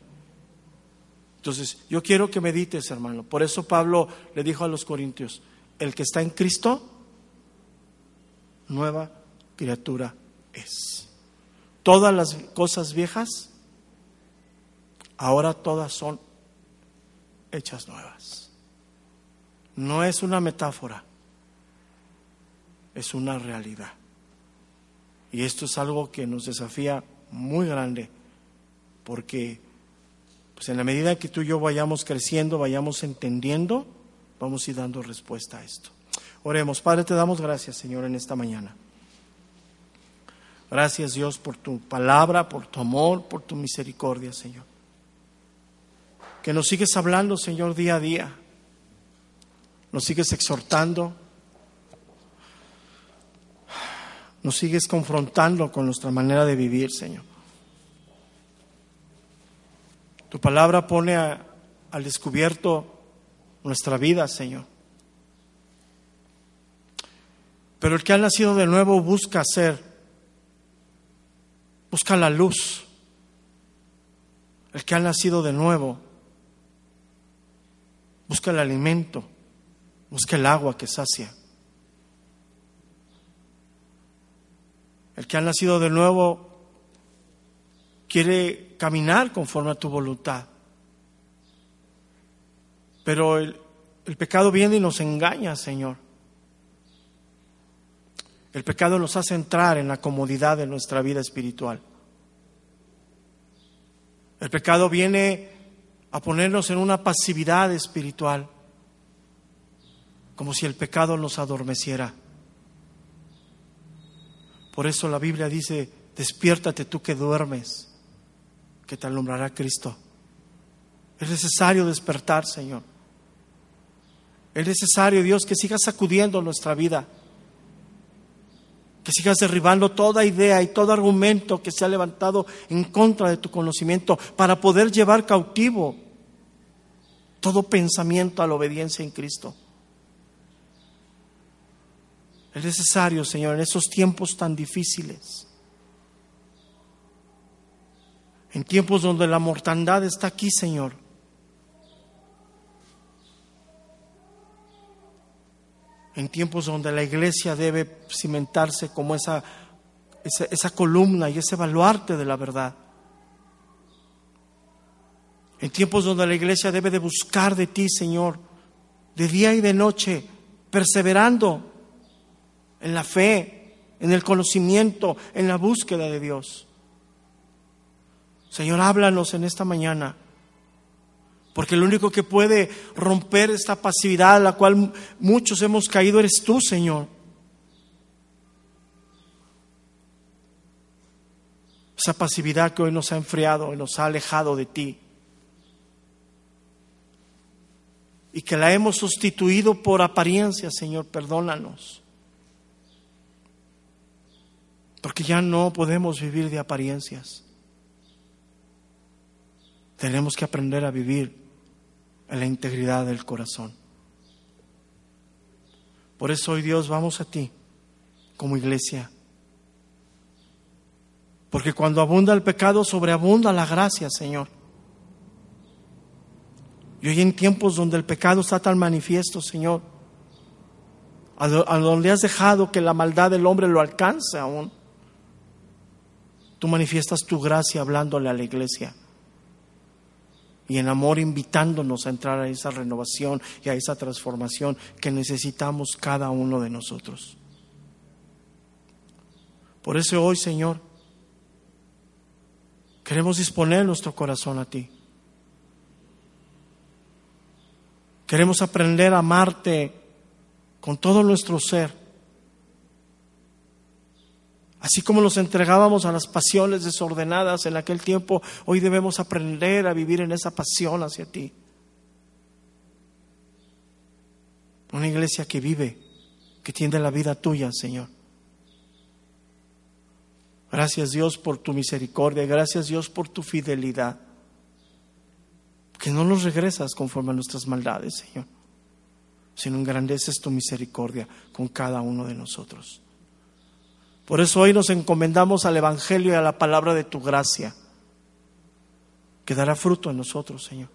Entonces, yo quiero que medites, hermano. Por eso Pablo le dijo a los corintios, el que está en Cristo, nueva criatura es. Todas las cosas viejas, ahora todas son hechas nuevas. No es una metáfora, es una realidad. Y esto es algo que nos desafía muy grande, porque pues en la medida que tú y yo vayamos creciendo, vayamos entendiendo, vamos a ir dando respuesta a esto. Oremos, Padre, te damos gracias, Señor, en esta mañana. Gracias, Dios, por tu palabra, por tu amor, por tu misericordia, Señor. Que nos sigues hablando, Señor, día a día. Nos sigues exhortando. Nos sigues confrontando con nuestra manera de vivir, Señor. Tu palabra pone al descubierto nuestra vida, Señor. Pero el que ha nacido de nuevo busca ser, busca la luz. El que ha nacido de nuevo busca el alimento, busca el agua que sacia. El que ha nacido de nuevo quiere caminar conforme a tu voluntad. Pero el, pecado viene y nos engaña, Señor. El pecado nos hace entrar en la comodidad de nuestra vida espiritual. El pecado viene a ponernos en una pasividad espiritual, como si el pecado nos adormeciera. Por eso la Biblia dice, despiértate tú que duermes que te alumbrará Cristo. Es necesario despertar, Señor. Es necesario, Dios, que sigas sacudiendo nuestra vida. Que sigas derribando toda idea y todo argumento que se ha levantado en contra de tu conocimiento para poder llevar cautivo todo pensamiento a la obediencia en Cristo. Es necesario, Señor, en esos tiempos tan difíciles en tiempos donde la mortandad está aquí, Señor. En tiempos donde la iglesia debe cimentarse como esa, esa, columna y ese baluarte de la verdad. En tiempos donde la iglesia debe de buscar de ti, Señor, de día y de noche, perseverando en la fe, en el conocimiento, en la búsqueda de Dios. Señor, háblanos en esta mañana. Porque el único que puede romper esta pasividad a la cual muchos hemos caído eres tú, Señor. Esa pasividad que hoy nos ha enfriado y nos ha alejado de ti. Y que la hemos sustituido por apariencia, Señor, perdónanos. Porque ya no podemos vivir de apariencias. Tenemos que aprender a vivir en la integridad del corazón. Por eso hoy Dios vamos a ti como iglesia. Porque cuando abunda el pecado, sobreabunda la gracia, Señor. Y hoy en tiempos donde el pecado está tan manifiesto, Señor, a donde has dejado que la maldad del hombre lo alcance aún, tú manifiestas tu gracia hablándole a la iglesia y en amor invitándonos a entrar a esa renovación y a esa transformación que necesitamos cada uno de nosotros. Por eso hoy, Señor, queremos disponer nuestro corazón a ti. Queremos aprender a amarte con todo nuestro ser Así como nos entregábamos a las pasiones desordenadas en aquel tiempo, hoy debemos aprender a vivir en esa pasión hacia ti. Una iglesia que vive, que tiende la vida tuya, Señor. Gracias Dios por tu misericordia, gracias Dios por tu fidelidad. Que no nos regresas conforme a nuestras maldades, Señor, sino engrandeces tu misericordia con cada uno de nosotros. Por eso hoy nos encomendamos al Evangelio y a la palabra de tu gracia, que dará fruto en nosotros, Señor.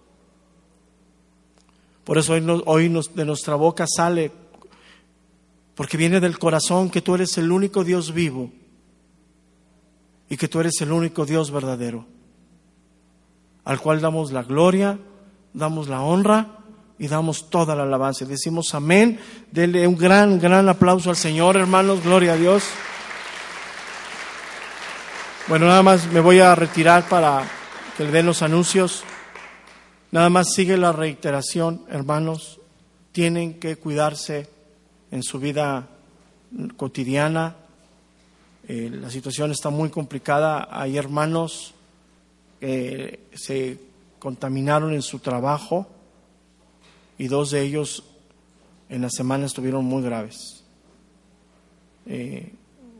Por eso hoy, hoy de nuestra boca sale, porque viene del corazón que tú eres el único Dios vivo y que tú eres el único Dios verdadero, al cual damos la gloria, damos la honra y damos toda la alabanza. Decimos amén. Denle un gran, gran aplauso al Señor, hermanos. Gloria a Dios. Bueno, nada más me voy a retirar para que le den los anuncios. Nada más sigue la reiteración, hermanos. Tienen que cuidarse en su vida cotidiana. Eh, la situación está muy complicada. Hay hermanos que se contaminaron en su trabajo y dos de ellos en la semana estuvieron muy graves. Eh,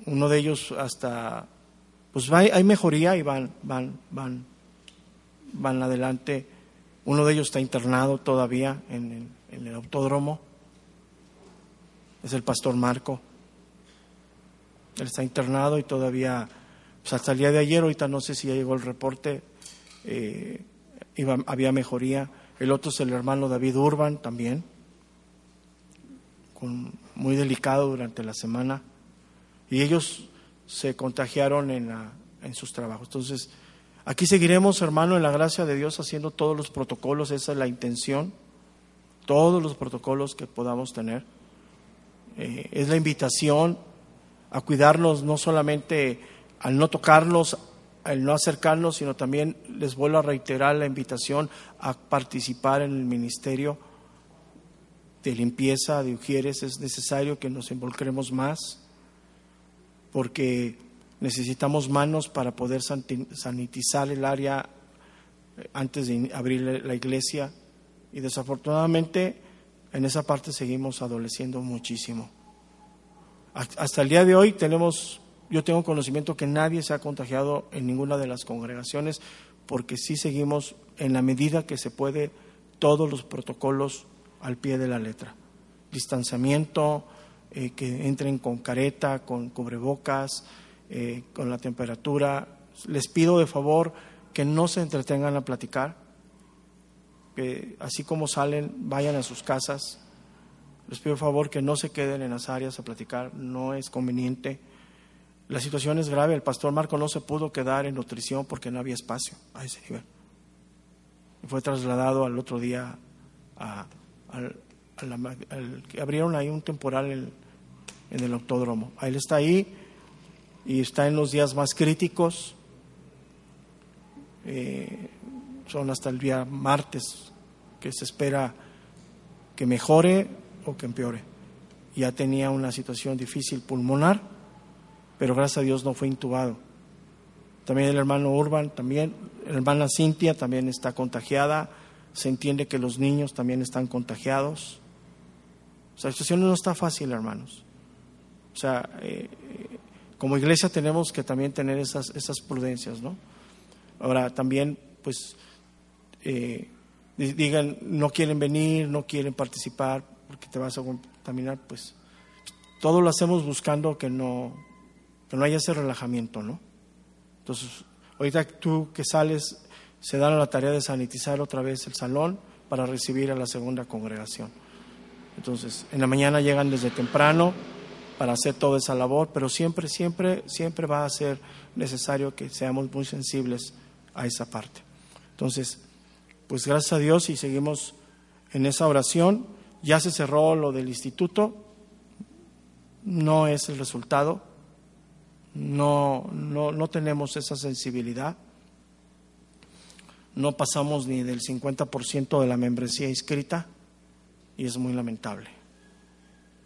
uno de ellos hasta pues hay mejoría y van, van, van, van adelante. Uno de ellos está internado todavía en, el autódromo. Es el pastor Marco. Él está internado y todavía, pues hasta el día de ayer, ahorita no sé si ya llegó el reporte, eh, había mejoría. El otro es el hermano David Urban también, con, muy delicado durante la semana. Y ellos se contagiaron en, en sus trabajos. Entonces, aquí seguiremos, hermano, en la gracia de Dios, haciendo todos los protocolos, esa es la intención, todos los protocolos que podamos tener. Eh, es la invitación a cuidarnos no solamente al no tocarnos, al no acercarnos, sino también les vuelvo a reiterar la invitación a participar en el ministerio de limpieza de Ujieres. Es necesario que nos involucremos más porque necesitamos manos para poder sanitizar el área eh, antes de abrir la iglesia y desafortunadamente en esa parte seguimos adoleciendo muchísimo. Hasta el día de hoy tenemos, yo tengo conocimiento que nadie se ha contagiado en ninguna de las congregaciones porque sí seguimos en la medida que se puede todos los protocolos al pie de la letra. Distanciamiento, eh, que entren con careta, con cubrebocas, eh, con la temperatura. Les pido de favor que no se entretengan a platicar, que así como salen, vayan a sus casas. Les pido favor que no se queden en las áreas a platicar, no es conveniente. La situación es grave, el pastor Marco no se pudo quedar en nutrición porque no había espacio a ese nivel. Fue trasladado al otro día a, al, que abrieron ahí un temporal en, en el autódromo. Él está ahí y está en los días más críticos. Eh, son hasta el día martes que se espera que mejore o que empeore. Ya tenía una situación difícil pulmonar, pero gracias a Dios no fue intubado. También el hermano Urban, también, la hermana Cintia también está contagiada. Se entiende que los niños también están contagiados. La situación no está fácil, hermanos. O sea, eh, como iglesia tenemos que también tener esas, esas prudencias, ¿no? Ahora, también, pues, eh, digan, no quieren venir, no quieren participar porque te vas a contaminar, pues, todo lo hacemos buscando que no, que no haya ese relajamiento, ¿no? Entonces, ahorita tú que sales, se dan la tarea de sanitizar otra vez el salón para recibir a la segunda congregación. Entonces, en la mañana llegan desde temprano, para hacer toda esa labor, pero siempre, siempre, siempre va a ser necesario que seamos muy sensibles a esa parte. Entonces, pues gracias a Dios y seguimos en esa oración. Ya se cerró lo del instituto, no es el resultado, no, no, no tenemos esa sensibilidad, no pasamos ni del 50% de la membresía inscrita y es muy lamentable.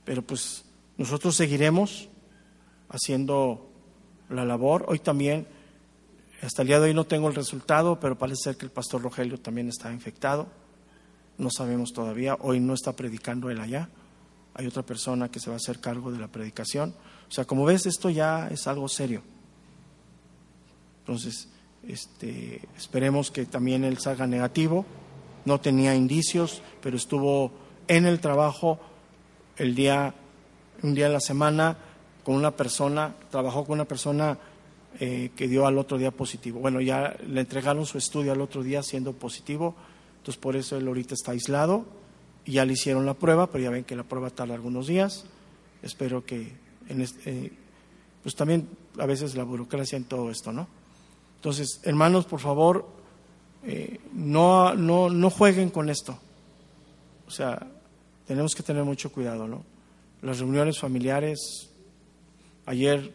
Pero pues nosotros seguiremos haciendo la labor. Hoy también, hasta el día de hoy no tengo el resultado, pero parece ser que el pastor Rogelio también está infectado. No sabemos todavía. Hoy no está predicando él allá. Hay otra persona que se va a hacer cargo de la predicación. O sea, como ves, esto ya es algo serio. Entonces, este, esperemos que también él salga negativo. No tenía indicios, pero estuvo en el trabajo el día un día a la semana con una persona, trabajó con una persona eh, que dio al otro día positivo. Bueno, ya le entregaron su estudio al otro día siendo positivo, entonces por eso él ahorita está aislado y ya le hicieron la prueba, pero ya ven que la prueba tarda algunos días. Espero que, en eh, pues también a veces la burocracia en todo esto, ¿no? Entonces, hermanos, por favor, eh, no, no, no jueguen con esto. O sea, tenemos que tener mucho cuidado, ¿no? Las reuniones familiares. Ayer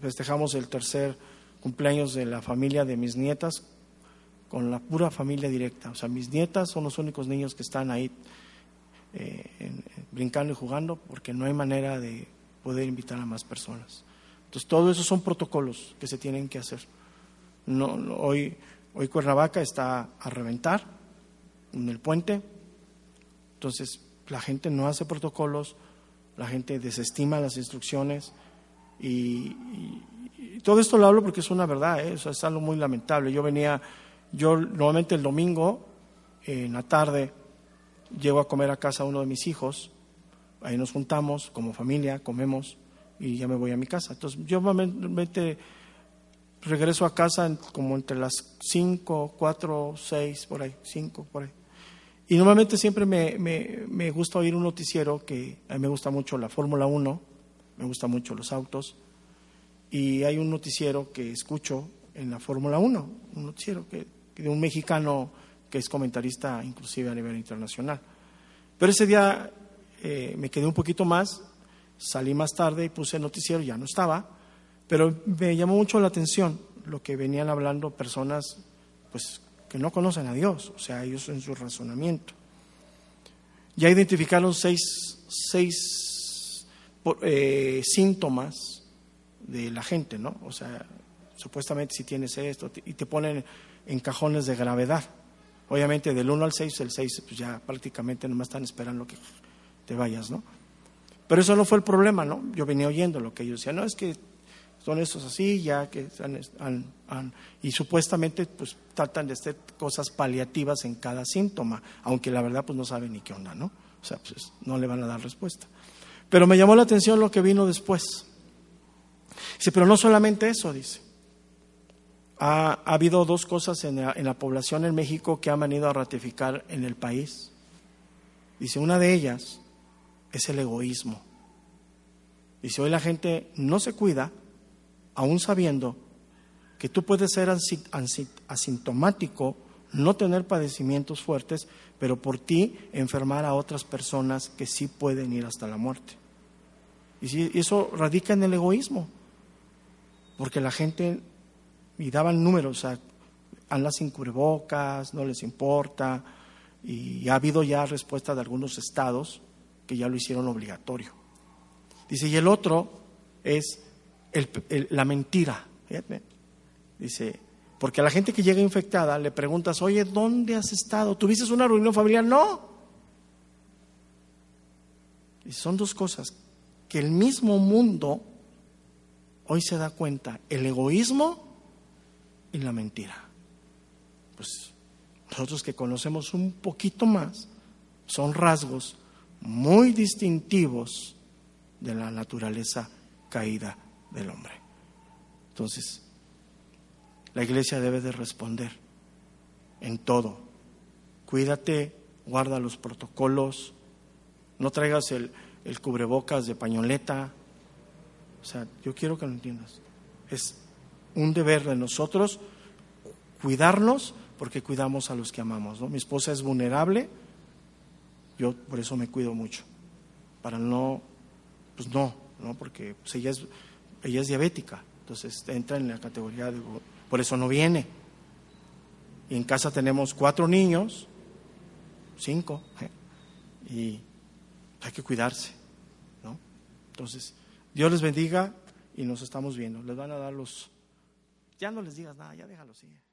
festejamos el tercer cumpleaños de la familia de mis nietas con la pura familia directa. O sea, mis nietas son los únicos niños que están ahí eh, brincando y jugando porque no hay manera de poder invitar a más personas. Entonces, todo eso son protocolos que se tienen que hacer. No, hoy, hoy Cuernavaca está a reventar en el puente, entonces la gente no hace protocolos, la gente desestima las instrucciones y, todo esto lo hablo porque es una verdad, ¿eh? es algo muy lamentable. Yo venía, yo normalmente el domingo en la tarde llego a comer a casa uno de mis hijos, ahí nos juntamos como familia, comemos y ya me voy a mi casa. Entonces yo normalmente regreso a casa como entre las 5, 4, 6, por ahí, 5, por ahí. Y normalmente siempre me, me, gusta oír un noticiero que a mí me gusta mucho la Fórmula 1, me gusta mucho los autos, y hay un noticiero que escucho en la Fórmula 1, un noticiero que, de un mexicano que es comentarista inclusive a nivel internacional. Pero ese día eh, me quedé un poquito más, salí más tarde y puse el noticiero, ya no estaba, pero me llamó mucho la atención lo que venían hablando personas pues que no conocen a Dios, o sea, ellos en su razonamiento. Ya identificaron seis, seis eh, síntomas de la gente, ¿no? O sea, supuestamente si tienes esto, y te ponen en cajones de gravedad. Obviamente del 1 al 6, el 6 pues ya prácticamente no me están esperando que te vayas, ¿no? Pero eso no fue el problema, ¿no? Yo venía oyendo lo que ellos decían, no, es que son esos así, ya que han, y supuestamente pues tratan de hacer cosas paliativas en cada síntoma, aunque la verdad pues no saben ni qué onda, ¿no? O sea, pues no le van a dar respuesta. Pero me llamó la atención lo que vino después. Dice, pero no solamente eso, dice. Ha, ha habido dos cosas en la, en la población en México que han venido a ratificar en el país. Dice, una de ellas es el egoísmo. Si hoy la gente no se cuida, aún sabiendo que tú puedes ser asintomático, no tener padecimientos fuertes, pero por ti enfermar a otras personas que sí pueden ir hasta la muerte. Y eso radica en el egoísmo, porque la gente, y daban números, o sea, sin cubrebocas, no les importa, y ha habido ya respuesta de algunos estados que ya lo hicieron obligatorio. Dice, y el otro es la mentira. Dice, porque a la gente que llega infectada le preguntas, oye, ¿dónde has estado? ¿Tuviste una reunión familiar? No. Y son dos cosas que el mismo mundo hoy se da cuenta, el egoísmo y la mentira. Pues nosotros que conocemos un poquito más, son rasgos muy distintivos de la naturaleza caída del hombre. Entonces, la iglesia debe de responder en todo. Cuídate, guarda los protocolos, no traigas el, cubrebocas de pañoleta. O sea, yo quiero que lo entiendas. Es un deber de nosotros cuidarnos porque cuidamos a los que amamos. Mi esposa es vulnerable, yo por eso me cuido mucho, para no, pues no, no porque pues ella, es, ella es diabética, entonces entra en la categoría de por eso no viene. Y en casa tenemos cuatro niños, cinco, ¿eh? y hay que cuidarse, ¿no? Entonces, Dios les bendiga y nos estamos viendo. Les van a dar los... Ya no les digas nada, ya déjalo, sigue.